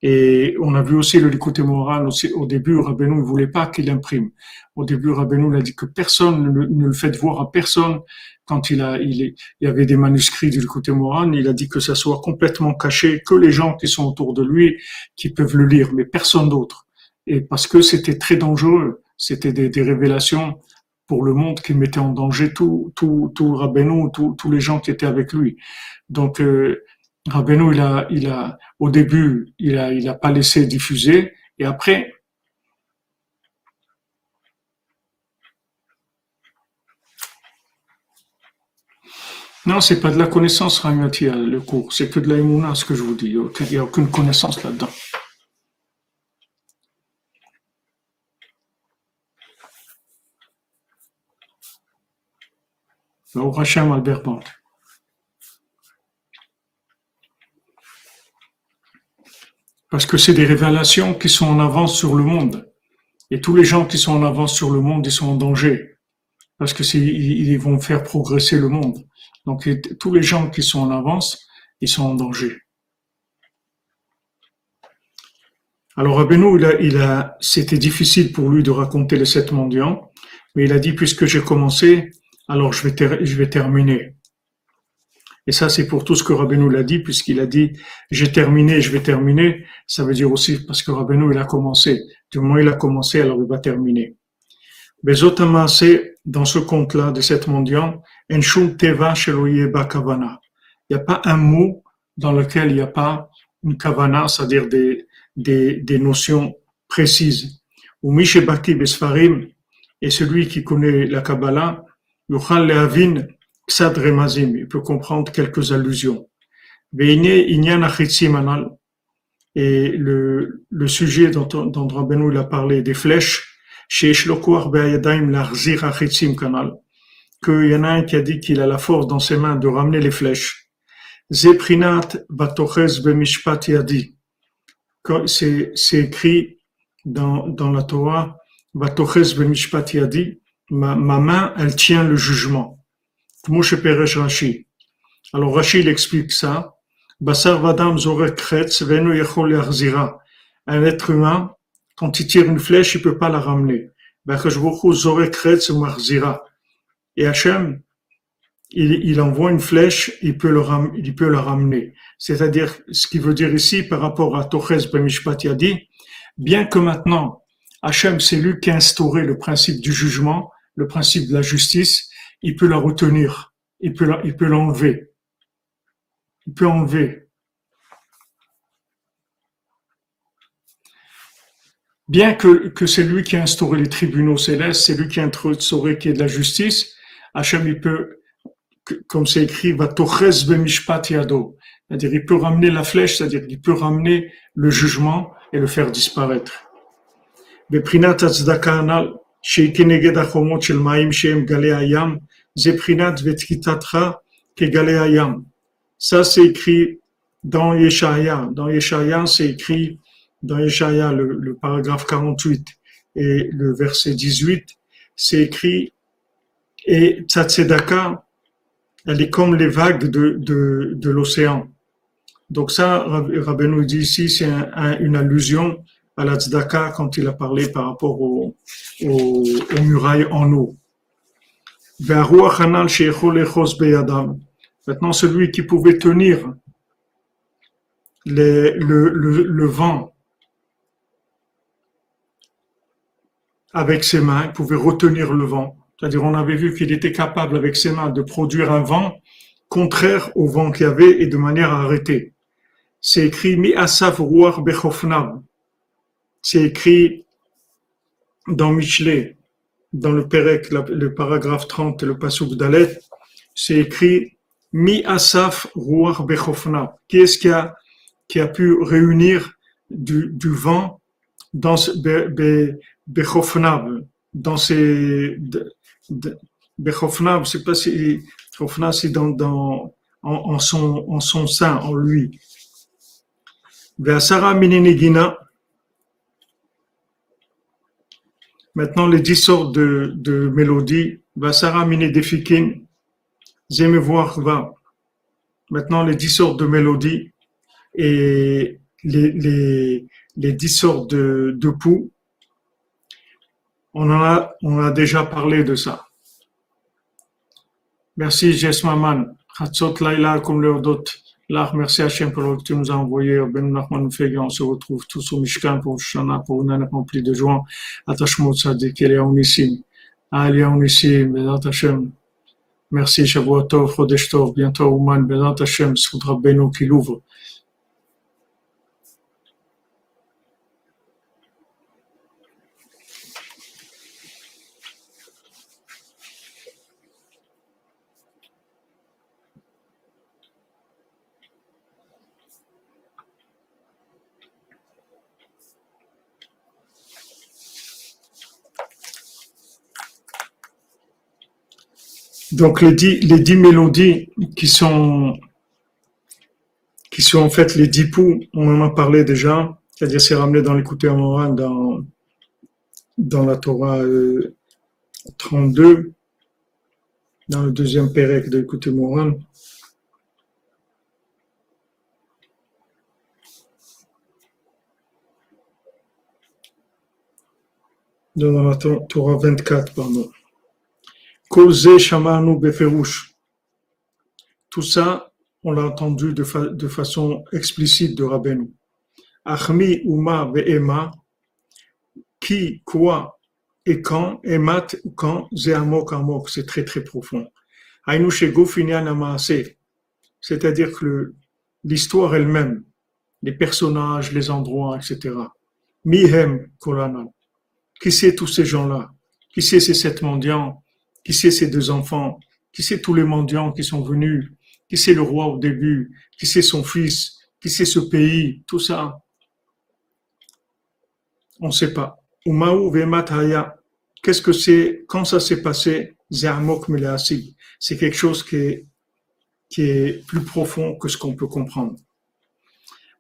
Et on a vu aussi le Likoute moral aussi, au début, Rabbeinu ne voulait pas qu'il imprime. Au début, Rabbeinu a dit que personne ne, le fait voir à personne quand il a, il, y avait des manuscrits du Likoute moral. Il a dit que ça soit complètement caché, que les gens qui sont autour de lui, qui peuvent le lire, mais personne d'autre. Et parce que c'était très dangereux. C'était des, des, révélations pour le monde qui mettaient en danger tout, tout, tout Rabbeinu, tous les gens qui étaient avec lui. Donc, euh, Rabbeinu, il a, il a, au début, il a, il a pas laissé diffuser, et après, Non, c'est pas de la connaissance, Ramati, le cours. C'est que de la ce que je vous dis. Il n'y a aucune connaissance là-dedans. Au Albert Band. Parce que c'est des révélations qui sont en avance sur le monde. Et tous les gens qui sont en avance sur le monde, ils sont en danger. Parce que ils vont faire progresser le monde. Donc tous les gens qui sont en avance, ils sont en danger. Alors Rabbeinu, il il a, c'était difficile pour lui de raconter les sept mendiants, mais il a dit puisque j'ai commencé, alors je vais terminer. Et ça, c'est pour tout ce que Rabbeinu l'a dit, puisqu'il a dit j'ai terminé, je vais terminer. Ça veut dire aussi parce que Rabbeinu, il a commencé. Du moment où il a commencé, alors il va terminer. Mais c'est dans ce conte-là de cette mendiant, en teva kavana. Il n'y a pas un mot dans lequel il n'y a pas une kavana, c'est-à-dire des, des, notions précises. Ou Mishebaki Besfarim, et celui qui connaît la Kabbalah, Yuchal Lehavin Remazim, il peut comprendre quelques allusions. Et le, le sujet dont, dont Rabbeinu a parlé, des flèches, chez Kanal, qu'il y en a un qui a dit qu'il a la force dans ses mains de ramener les flèches. Zeprinat Batochez Bemishpat Yadi, c'est écrit dans, dans la Torah, Batochez Bemishpat Yadi, ma main, elle tient le jugement. Alors Rashi il explique ça. Vadam Venu. Un être humain, quand il tire une flèche, il peut pas la ramener. Et Hachem, il, il, envoie une flèche, il peut, le ram, il peut la ramener. C'est-à-dire, ce qui veut dire ici, par rapport à Toches Bemishpat bien que maintenant, Hachem, c'est lui qui a instauré le principe du jugement, le principe de la justice, il peut la retenir, il peut il peut l'enlever. Il peut enlever. Bien que, que c'est lui qui a instauré les tribunaux célestes, c'est lui qui a instauré qui est de la justice, Hachem, il peut, comme c'est écrit, va. C'est-à-dire, il peut ramener la flèche, c'est-à-dire, il peut ramener le jugement et le faire disparaître. Zeprinat vetkitatra kegaleyayam. Ça, c'est écrit dans Yeshaya. Dans Yeshaya, c'est écrit dans Yeshaya, le, paragraphe 48 et le verset 18, c'est écrit et Tzedaka, elle est comme les vagues de, de, l'océan. Donc ça, Rabbeinu dit ici, c'est une allusion à la Tzedaka quand il a parlé par rapport aux murailles en eau. Maintenant, celui qui pouvait tenir le, vent avec ses mains, il pouvait retenir le vent. C'est-à-dire, on avait vu qu'il était capable avec ses mains de produire un vent contraire au vent qu'il y avait et de manière à arrêter. C'est écrit Mi Asaf C'est écrit dans Michelet dans le Pérec, le paragraphe 30, le Pasuk Dalet, c'est écrit Mi Asaf Ruach Bechofna. Qui est-ce qui a, qui a pu réunir du, du vent dans Bechofna, dans ces Bechofna, sais pas si Bechofna c'est dans, dans en, son en son sein, en lui. Ve'asara Minenegina, Maintenant, les dix sortes de, de mélodies. Vasara mine defikin, voir va. Maintenant, les dix sortes de mélodies et les, les, les dix sortes de, de poux. On a, on a déjà parlé de ça. Merci, Jess Maman. Laila, comme leur dot. Là, merci Hachem pour que tu nous as envoyé. Ben Nachman on se retrouve tous au Mishkan pour Shana, pour une année remplie de joie. Attachement Tzadik, Elia Unissim. Elia Unissim, Bezat Hachem. Merci, Shavuot Tov, bientôt Ouman, Bezat Hachem, Soudra Beno qui l'ouvre. Donc les dix, les dix mélodies qui sont qui sont en fait les dix poux, on en a parlé déjà, c'est-à-dire c'est ramené dans l'écouté Moran dans dans la Torah 32, euh, dans le deuxième pérec de l'écouté Moran. Dans la Torah 24, pardon. Tout ça, on l'a entendu de, façon explicite de Rabbeinu. Achmi, Uma, Ve'ema, qui, quoi et quand, Emat, quand, Ze'amok, Amok, c'est très très profond. C'est-à-dire que l'histoire elle-même, les personnages, les endroits, etc. Mihem, Kolana. Qui c'est tous ces gens-là? Qui c'est ces sept mendiants? Qui c'est ces deux enfants? Qui c'est tous les mendiants qui sont venus? Qui c'est le roi au début? Qui c'est son fils? Qui c'est ce pays? Tout ça, on ne sait pas. Qu'est-ce que c'est? Quand ça s'est passé? C'est quelque chose qui est, qui est plus profond que ce qu'on peut comprendre.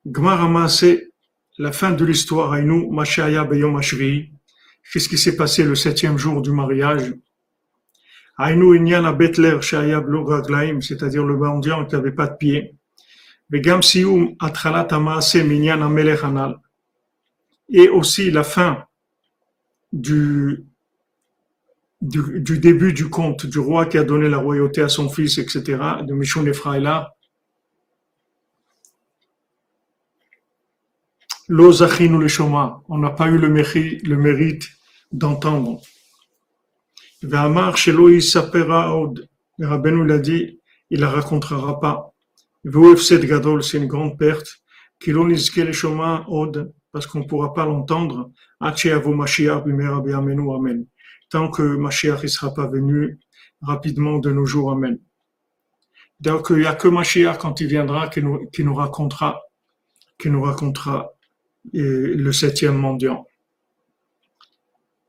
Gmarama, c'est la fin de l'histoire. Aïnou, Mashaya Beyom Qu'est-ce qui s'est passé le septième jour du mariage? C'est-à-dire le mendiant qui n'avait pas de pied. Et aussi la fin du, du, début du conte du roi qui a donné la royauté à son fils, etc., de Mishon Ephraïla. L'Ozachinu le Shoma, on n'a pas eu le mérite d'entendre. Ve'amar shelo yisapera od. Rabbeinu l'a dit, il la racontera pas. Ve'ufsed gadol, c'est une grande perte. Kilo nizke le shoma od, parce qu'on pourra pas l'entendre. Acheavo Mashiach bimera be'amenu, amen. Tant que Mashiach ne sera pas venu rapidement de nos jours, amen. Donc, il n'y a que Mashiach quand il viendra qui nous, qui nous racontera, qui nous racontera le septième mendiant.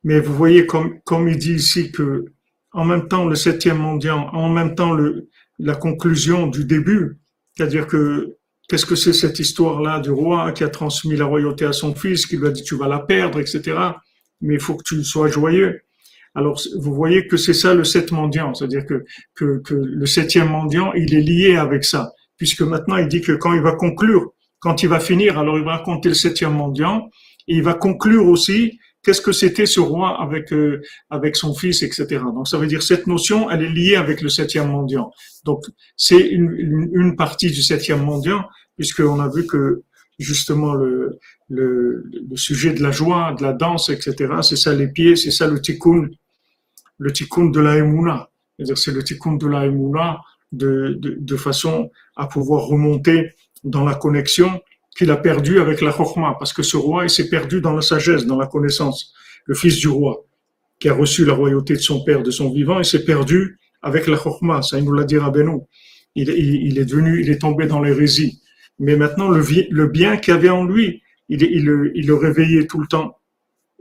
Mais vous voyez, comme, comme il dit ici que, en même temps, le septième mendiant, en même temps, le, la conclusion du début, c'est-à-dire que, qu'est-ce que c'est cette histoire-là du roi qui a transmis la royauté à son fils, qui lui a dit tu vas la perdre, etc. Mais il faut que tu sois joyeux. Alors, vous voyez que c'est ça le sept mendiant, c'est-à-dire que, que, que le septième mendiant, il est lié avec ça, puisque maintenant il dit que quand il va conclure, quand il va finir, alors il va raconter le septième mendiant, et il va conclure aussi qu'est-ce que c'était ce roi avec euh, avec son fils, etc. Donc ça veut dire cette notion, elle est liée avec le septième mendiant. Donc c'est une, une, partie du septième mendiant, puisqu'on a vu que justement le, le, le, sujet de la joie, de la danse, etc. C'est ça les pieds, c'est ça le tikkun, le tikkun de la emuna. C'est-à-dire c'est le tikkun de la emuna de, de, de façon à pouvoir remonter dans la connexion qu'il a perdu avec la Chokhmah, parce que ce roi, il s'est perdu dans la sagesse, dans la connaissance. Le fils du roi, qui a reçu la royauté de son père, de son vivant, il s'est perdu avec la Chokhmah. Ça, il nous l'a dit Rabbeinu. Il, il, est devenu, il est tombé dans l'hérésie. Mais maintenant, le, bien qu'il avait en lui, il, le réveillait tout le temps.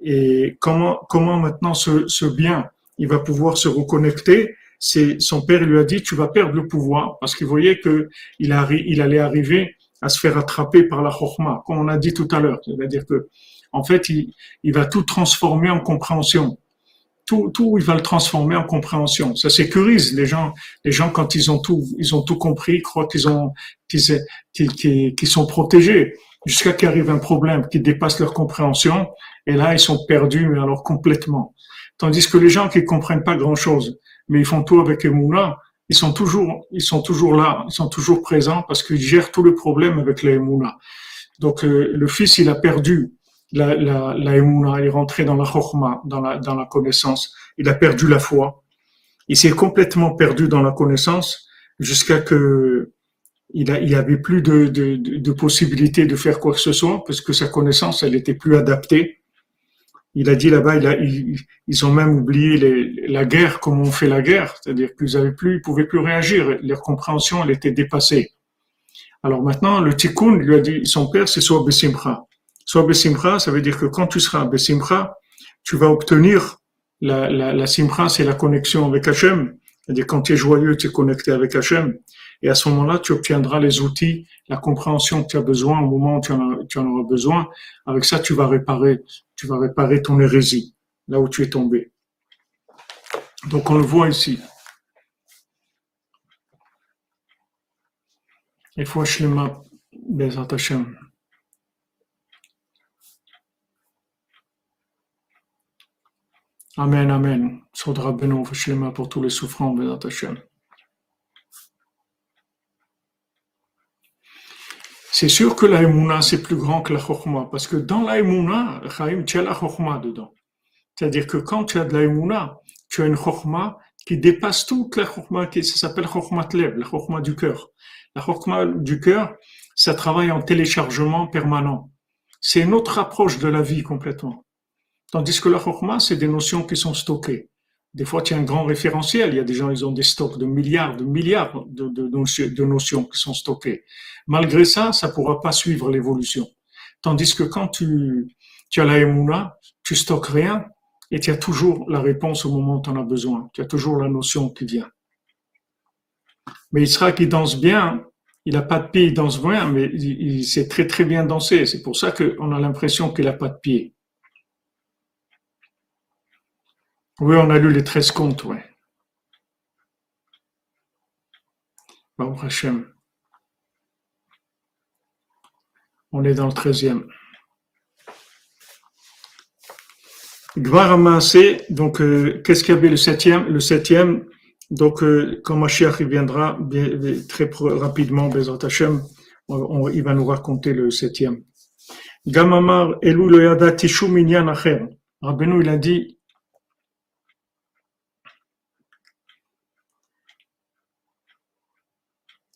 Et comment, comment maintenant ce, bien, il va pouvoir se reconnecter? C'est son père lui a dit tu vas perdre le pouvoir parce qu'il voyait que il, il allait arriver à se faire attraper par la chorma, comme on a dit tout à l'heure. C'est-à-dire que, en fait, il, il, va tout transformer en compréhension. Tout, tout, il va le transformer en compréhension. Ça sécurise les gens. Les gens, quand ils ont tout, ils ont tout compris, croient qu'ils ont, qu'ils, qu'ils, qu'ils sont protégés jusqu'à qu'il arrive un problème qui dépasse leur compréhension. Et là, ils sont perdus, mais alors complètement. Tandis que les gens qui comprennent pas grand chose, mais ils font tout avec Emouna, ils sont toujours, ils sont toujours là, ils sont toujours présents parce qu'ils gèrent tout le problème avec la Emouna. Donc euh, le fils, il a perdu la, la, la il est rentré dans la chokma, dans la, dans la connaissance. Il a perdu la foi. Il s'est complètement perdu dans la connaissance jusqu'à que il, a, il avait plus de, de, de, de possibilités de faire quoi que ce soit parce que sa connaissance, elle était plus adaptée il a dit là-bas, ils, ont même oublié la guerre, comment on fait la guerre, c'est-à-dire qu'ils avaient plus, ils pouvaient plus réagir, leur compréhension, elle était dépassée. Alors maintenant, le tikkun lui a dit, son père, c'est soit besimcha. Soit besimcha, ça veut dire que quand tu seras besimcha, tu vas obtenir la, la, la c'est la connexion avec Hachem, C'est-à-dire quand tu es joyeux, tu es connecté avec Hachem. Et à ce moment-là, tu obtiendras les outils, la compréhension que tu as besoin au moment où tu en, auras besoin. Avec ça, tu vas réparer, tu vas réparer ton hérésie, là où tu es tombé. Donc on le voit ici. Et fois Shlema Bezat. Amen, Amen. Sodra Beno Shlema pour tous les souffrants, Bezat. C'est sûr que la c'est plus grand que la Chokhmah, parce que dans la tu as la Chokhmah dedans. C'est-à-dire que quand tu as de la tu as une Chokhmah qui dépasse toute la Chokhmah, qui s'appelle Chokhmah Lev, la Chokhmah du cœur. La Chokhmah du cœur, ça travaille en téléchargement permanent. C'est une autre approche de la vie complètement. Tandis que la Chokhmah, c'est des notions qui sont stockées. Des fois, tu as un grand référentiel. Il y a des gens, ils ont des stocks de milliards, de milliards de, notions qui sont stockées. Malgré ça, ça ne pourra pas suivre l'évolution. Tandis que quand tu, tu as la Emouna, tu stockes rien et tu as toujours la réponse au moment où tu en as besoin. Tu as toujours la notion qui vient. Mais Israël qui danse bien, il n'a pas de pied, il danse bien, mais il, sait très très bien danser. C'est pour ça qu'on a l'impression qu'il n'a pas de pied. Oui, on a lu les 13 contes, oui. Baruch Hashem. On est dans le 13e. Gvar donc euh, qu'est-ce qu'il y avait le septième Le septième, donc euh, quand Mashiach viendra très rapidement, Bezrat Hashem, il va nous raconter le septième. Gamamar Elou Loyada Tishu Minyan Acher. Il a dit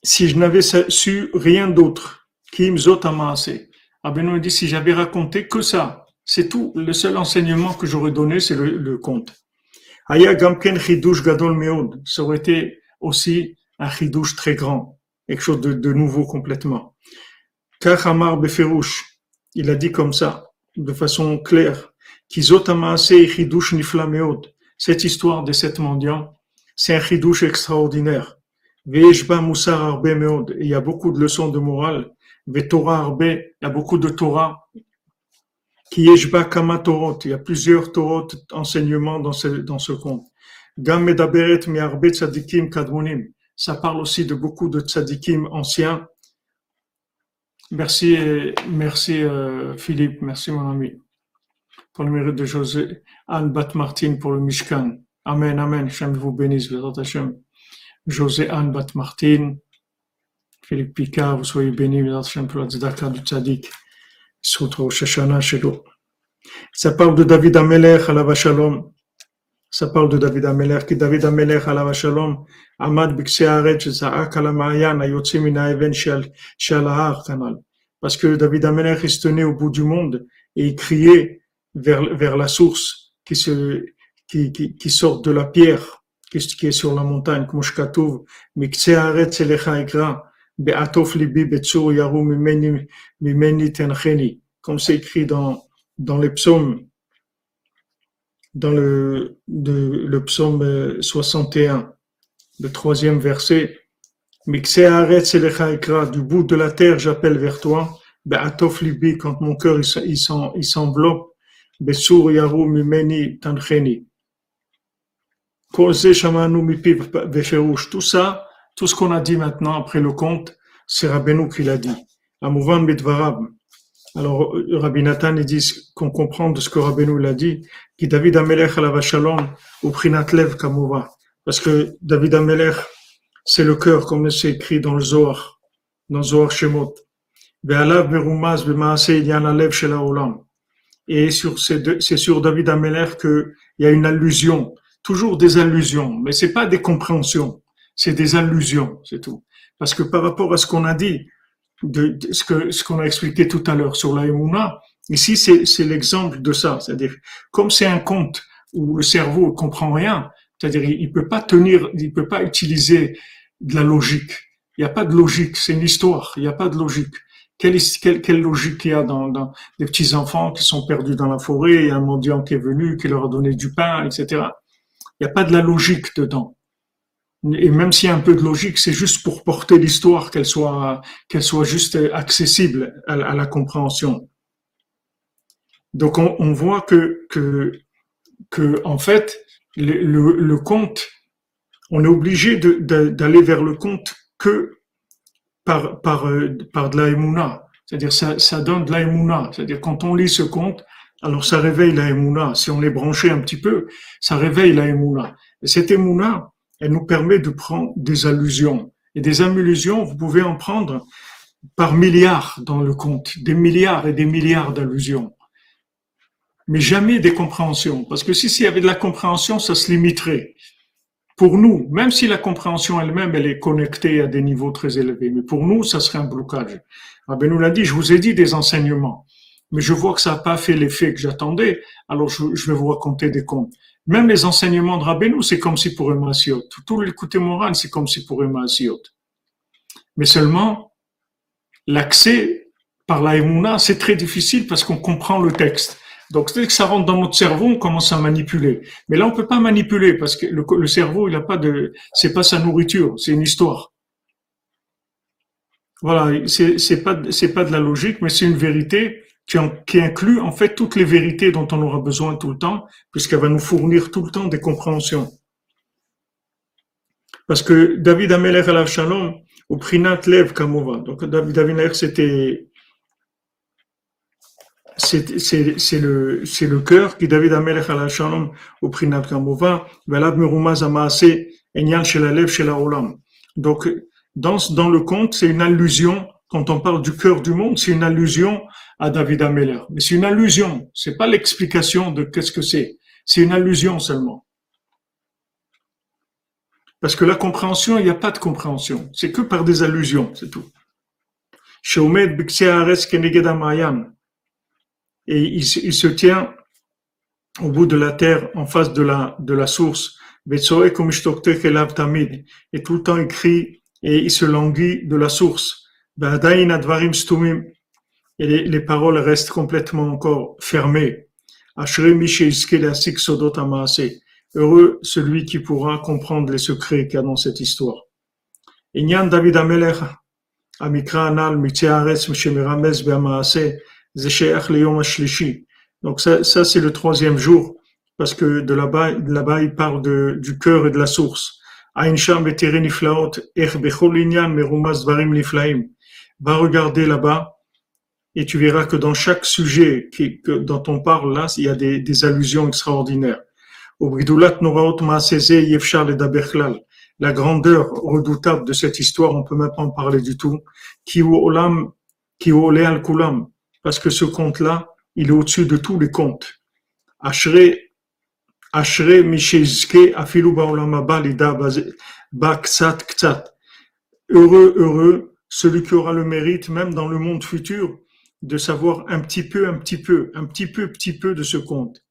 si je n'avais su rien d'autre, Kim Zotamase. Rabbeinu dit si j'avais raconté que ça, c'est tout. Le seul enseignement que j'aurais donné, c'est le, conte. Aya Gamken Chidush Gadol Meod. Ça aurait été aussi un Chidush très grand. Quelque chose de, nouveau complètement. Kachamar Beferush. Il a dit comme ça, de façon claire. Kizotamase Chidush Nifla Meod. Cette histoire des sept mendiants, c'est un Chidush extraordinaire. Il y a beaucoup de leçons de morale. Il y a beaucoup de Torah. Il y a plusieurs Torot enseignements dans ce, dans ce conte. Ça parle aussi de beaucoup de Tzadikim anciens. Merci, merci euh, Philippe, merci mon ami. Pour le mérite de José, Anne Bat Martin pour le Mishkan. Amen, Amen. Hashem vous bénisse, José Anne Bat Martin, Philippe Picard, vous soyez bénis, pour la du Tzadik. Ça parle de David Amelech la Shalom. Ça parle de David Amelech, qui David Amelech la Shalom, Amad Bikse Aret, Zaak ala Mayan, Ayotzi Mina Even Shalahar Kanal. Parce que David Amelech se tenait au bout du monde et il criait vers, vers la source qui, se, qui, qui, qui sort de la pierre, qui, est sur la montagne, comme Mikse c'est écrit dans, dans les psaumes, dans le, psaume 61, le troisième verset, du bout de la terre, j'appelle vers toi, quand mon cœur il s'enveloppe, Besur yaru. Tout ça, tout ce qu'on a dit maintenant après le conte, c'est Rabbeinu qui l'a dit. Alors, Rabbi Nathan, il dit qu'on comprend de ce que Rabbeinu l'a dit, qui David Amelech la ou Prinat Lev Kamova. Parce que David Amelech, c'est le cœur, comme c'est écrit dans le Zohar, dans Zohar Shemot. Et c'est sur David Amelech qu'il y a une allusion, toujours des allusions, mais c'est pas des compréhensions c'est des allusions, c'est tout. Parce que par rapport à ce qu'on a dit, de, ce que ce qu'on a expliqué tout à l'heure sur la Emouna, ici c'est l'exemple de ça. C'est-à-dire, comme c'est un conte où le cerveau comprend rien, c'est-à-dire il, ne peut pas tenir, il peut pas utiliser de la logique. Il n'y a pas de logique, c'est une histoire, il n'y a pas de logique. Quelle, quelle, quelle logique il y a dans, dans des petits enfants qui sont perdus dans la forêt, il a un mendiant qui est venu, qui leur a donné du pain, etc. Il n'y a pas de la logique dedans. Et même s'il y a un peu de logique, c'est juste pour porter l'histoire, qu'elle soit, qu'elle soit juste accessible à, la compréhension. Donc on, voit que, que, que en fait, le, conte, on est obligé d'aller vers le conte que par, par, euh, par de la C'est-à-dire ça, ça donne de la C'est-à-dire quand on lit ce conte, alors ça réveille la émouna. Si on les branché un petit peu, ça réveille la émouna. Et cette émouna, elle nous permet de prendre des allusions. Et des allusions, vous pouvez en prendre par milliards dans le conte, des milliards et des milliards d'allusions. Mais jamais des compréhensions. Parce que si s'il y avait de la compréhension, ça se limiterait. Pour nous, même si la compréhension elle-même, elle est connectée à des niveaux très élevés, mais pour nous, ça serait un blocage. Ben nous l'a dit, je vous ai dit des enseignements mais je vois que ça n'a pas fait l'effet que j'attendais, alors je, vais vous raconter des contes. Même les enseignements de Rabbeinu, c'est comme si pour un Massiot. Tout l'écouter moral, c'est comme si pour Massiot. Mais seulement, l'accès par la c'est très difficile parce qu'on comprend le texte. Donc, dès que ça rentre dans notre cerveau, on commence à manipuler. Mais là, on peut pas manipuler parce que le, cerveau, il a pas de, c'est pas sa nourriture, c'est une histoire. Voilà, c'est, pas, pas de la logique, mais c'est une vérité qui, inclut en fait toutes les vérités dont on aura besoin tout le temps, puisqu'elle va nous fournir tout le temps des compréhensions. Parce que David Amelech al Shalom, au Prinat Lev Kamova, donc David Amelech c'était c'est le c'est le cœur qui David Amelech al Shalom au Prinat Kamova, Velad Merumaz Amaase Enyan Shel Shel Olam. Donc dans dans le conte, c'est une allusion quand on parle du cœur du monde, c'est une allusion à David Ameller. Mais c'est une allusion, c'est pas l'explication de qu'est-ce que c'est. C'est une allusion seulement. Parce que la compréhension, il n'y a pas de compréhension. C'est que par des allusions, c'est tout. Et il, se tient au bout de la terre, en face de la, de la source. Et tout le temps il crie et il se languit de la source Et les, les paroles restent complètement encore fermées. Heureux celui qui pourra comprendre les secrets qu'il y a dans cette histoire. Inyan David Amelech, המקרא הנ"ל מצי הארץ שמרמז במעשה, זה שייך ליום השלישי. Donc ça, ça c'est le troisième jour, parce que de là-bas, là-bas il parle de, du cœur et de la source. עין שם ותראה נפלאות, איך בכל עניין מרומז דברים נפלאים va regarder là-bas et tu verras que dans chaque sujet qui, que, dont on parle là, il y a des, des allusions extraordinaires. La grandeur redoutable de cette histoire, on peut même pas en parler du tout. Parce que ce conte-là, il est au-dessus de tous les contes. Heureux, heureux, celui qui aura le mérite, même dans le monde futur, de savoir un petit peu, un petit peu, un petit peu, petit peu de ce conte.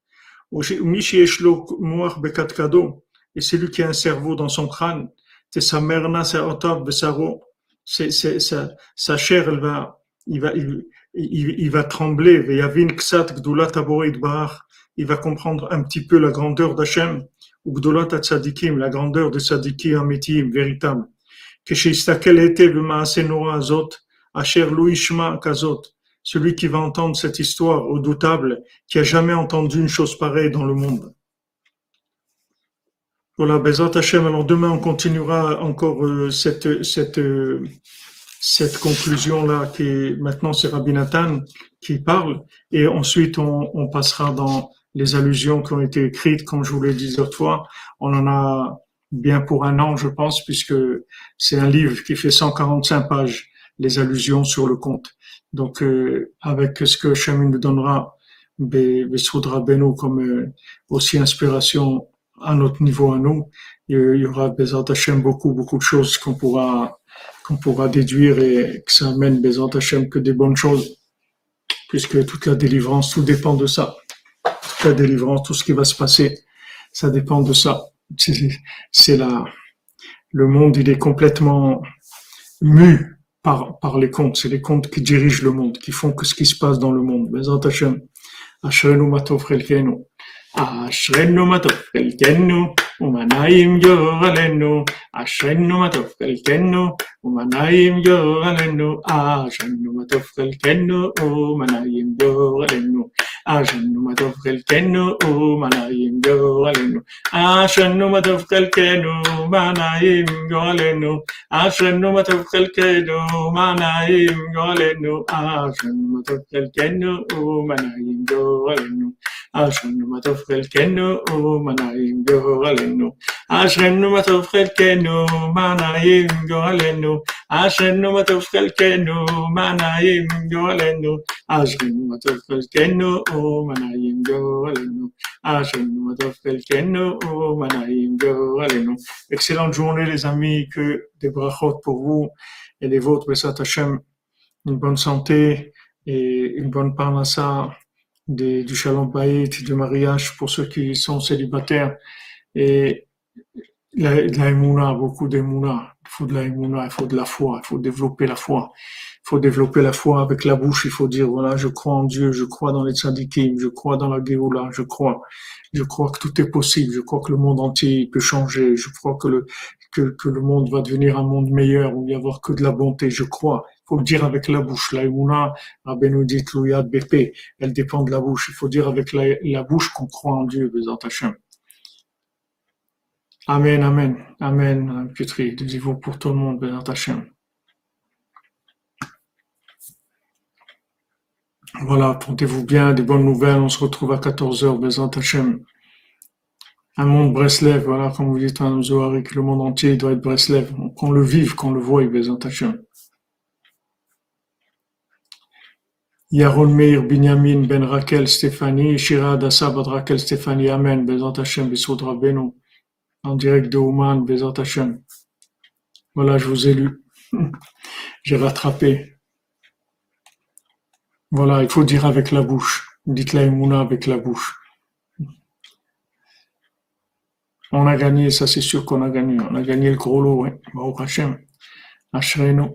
Et celui qui a un cerveau dans son crâne, c'est sa sa, sa chair, elle va, il va, il, il, va trembler. Il va comprendre un petit peu la grandeur d'Hachem, ou la grandeur de Sadikim Amitim, véritable. Celui qui va entendre cette histoire redoutable, qui a jamais entendu une chose pareille dans le monde. Voilà, Bezat Hashem. Alors demain, on continuera encore euh, cette, cette, euh, cette conclusion-là, qui est, maintenant c'est Rabbi Nathan qui parle, et ensuite on, on, passera dans les allusions qui ont été écrites, comme je vous l'ai dit autrefois. On en a bien pour un an, je pense, puisque c'est un livre qui fait 145 pages, les allusions sur le conte. Donc, euh, avec ce que Chemin nous donnera, Bessoudra Beno comme euh, aussi inspiration à notre niveau à nous, il y aura Bezat Hashem beaucoup, beaucoup de choses qu'on pourra, qu'on pourra déduire et que ça amène Bezat Hashem que des bonnes choses, puisque toute la délivrance, tout dépend de ça. Toute la délivrance, tout ce qui va se passer, ça dépend de ça c'est la, le monde, il est complètement mu par, par les contes. C'est les contes qui dirigent le monde, qui font que ce qui se passe dans le monde. Bezrat Hashem. Ashrenu matov chelkenu. Ashrenu matov chelkenu. Umanaim yoralenu. Ashrenu matov chelkenu. Umanaim yoralenu. Ashrenu matov chelkenu. Umanaim yoralenu. Ashanu matov chelkenu umanayim goalenu. Ashanu matov chelkenu umanayim goalenu. Ashanu matov chelkenu umanayim goalenu. Ashanu matov chelkenu umanayim goalenu. Ashanu matov chelkenu umanayim goalenu. Ashanu matov chelkenu umanayim goalenu. Ashanu matov chelkenu umanayim goalenu manayim ah, oh, manayim. Excellente journée, les amis. Que des brachot pour vous et les vôtres. Une bonne santé et une bonne parnassa du shalom baït, du mariage pour ceux qui sont célibataires. Et la, la émouna, beaucoup d'émouna. Il faut de la émouna, il faut de la foi, il faut développer la foi. Il faut développer la foi avec la bouche, il faut dire, voilà, je crois en Dieu, je crois dans les tzadikim, je crois dans la Géoula, je crois, je crois que tout est possible, je crois que le monde entier peut changer, je crois que le, que, que le monde va devenir un monde meilleur où il n'y avoir que de la bonté, je crois. Il faut le dire avec la bouche. La Emouna, dit BP, elle dépend de la bouche. Il faut dire avec la, bouche qu'on croit en Dieu, Bézat Hashem. Amen, Amen, Amen, Pietri, vous pour tout le monde, Bézat Hashem. Voilà, portez-vous bien, des bonnes nouvelles. On se retrouve à 14h, Bézat Hashem. Un monde Breslev, voilà, comme vous dites dans Zohar, que le monde entier doit être Breslev. Qu'on le vive, qu'on le voie, Bézat Hashem. Yaron Meir, Binyamin, Ben Raquel, Stéphanie, Shira, Adassa, Bad Raquel, Stéphanie, Amen, Bézat Hashem, Bessoud Rabbeinu en direct de Oman, Bezat Hashem. Voilà, je vous ai lu. J'ai rattrapé. Voilà, il faut dire avec la bouche. Dites la Emouna avec la bouche. On a gagné, ça c'est sûr qu'on a gagné. On a gagné le gros lot, oui. Hashem. Ashrenu.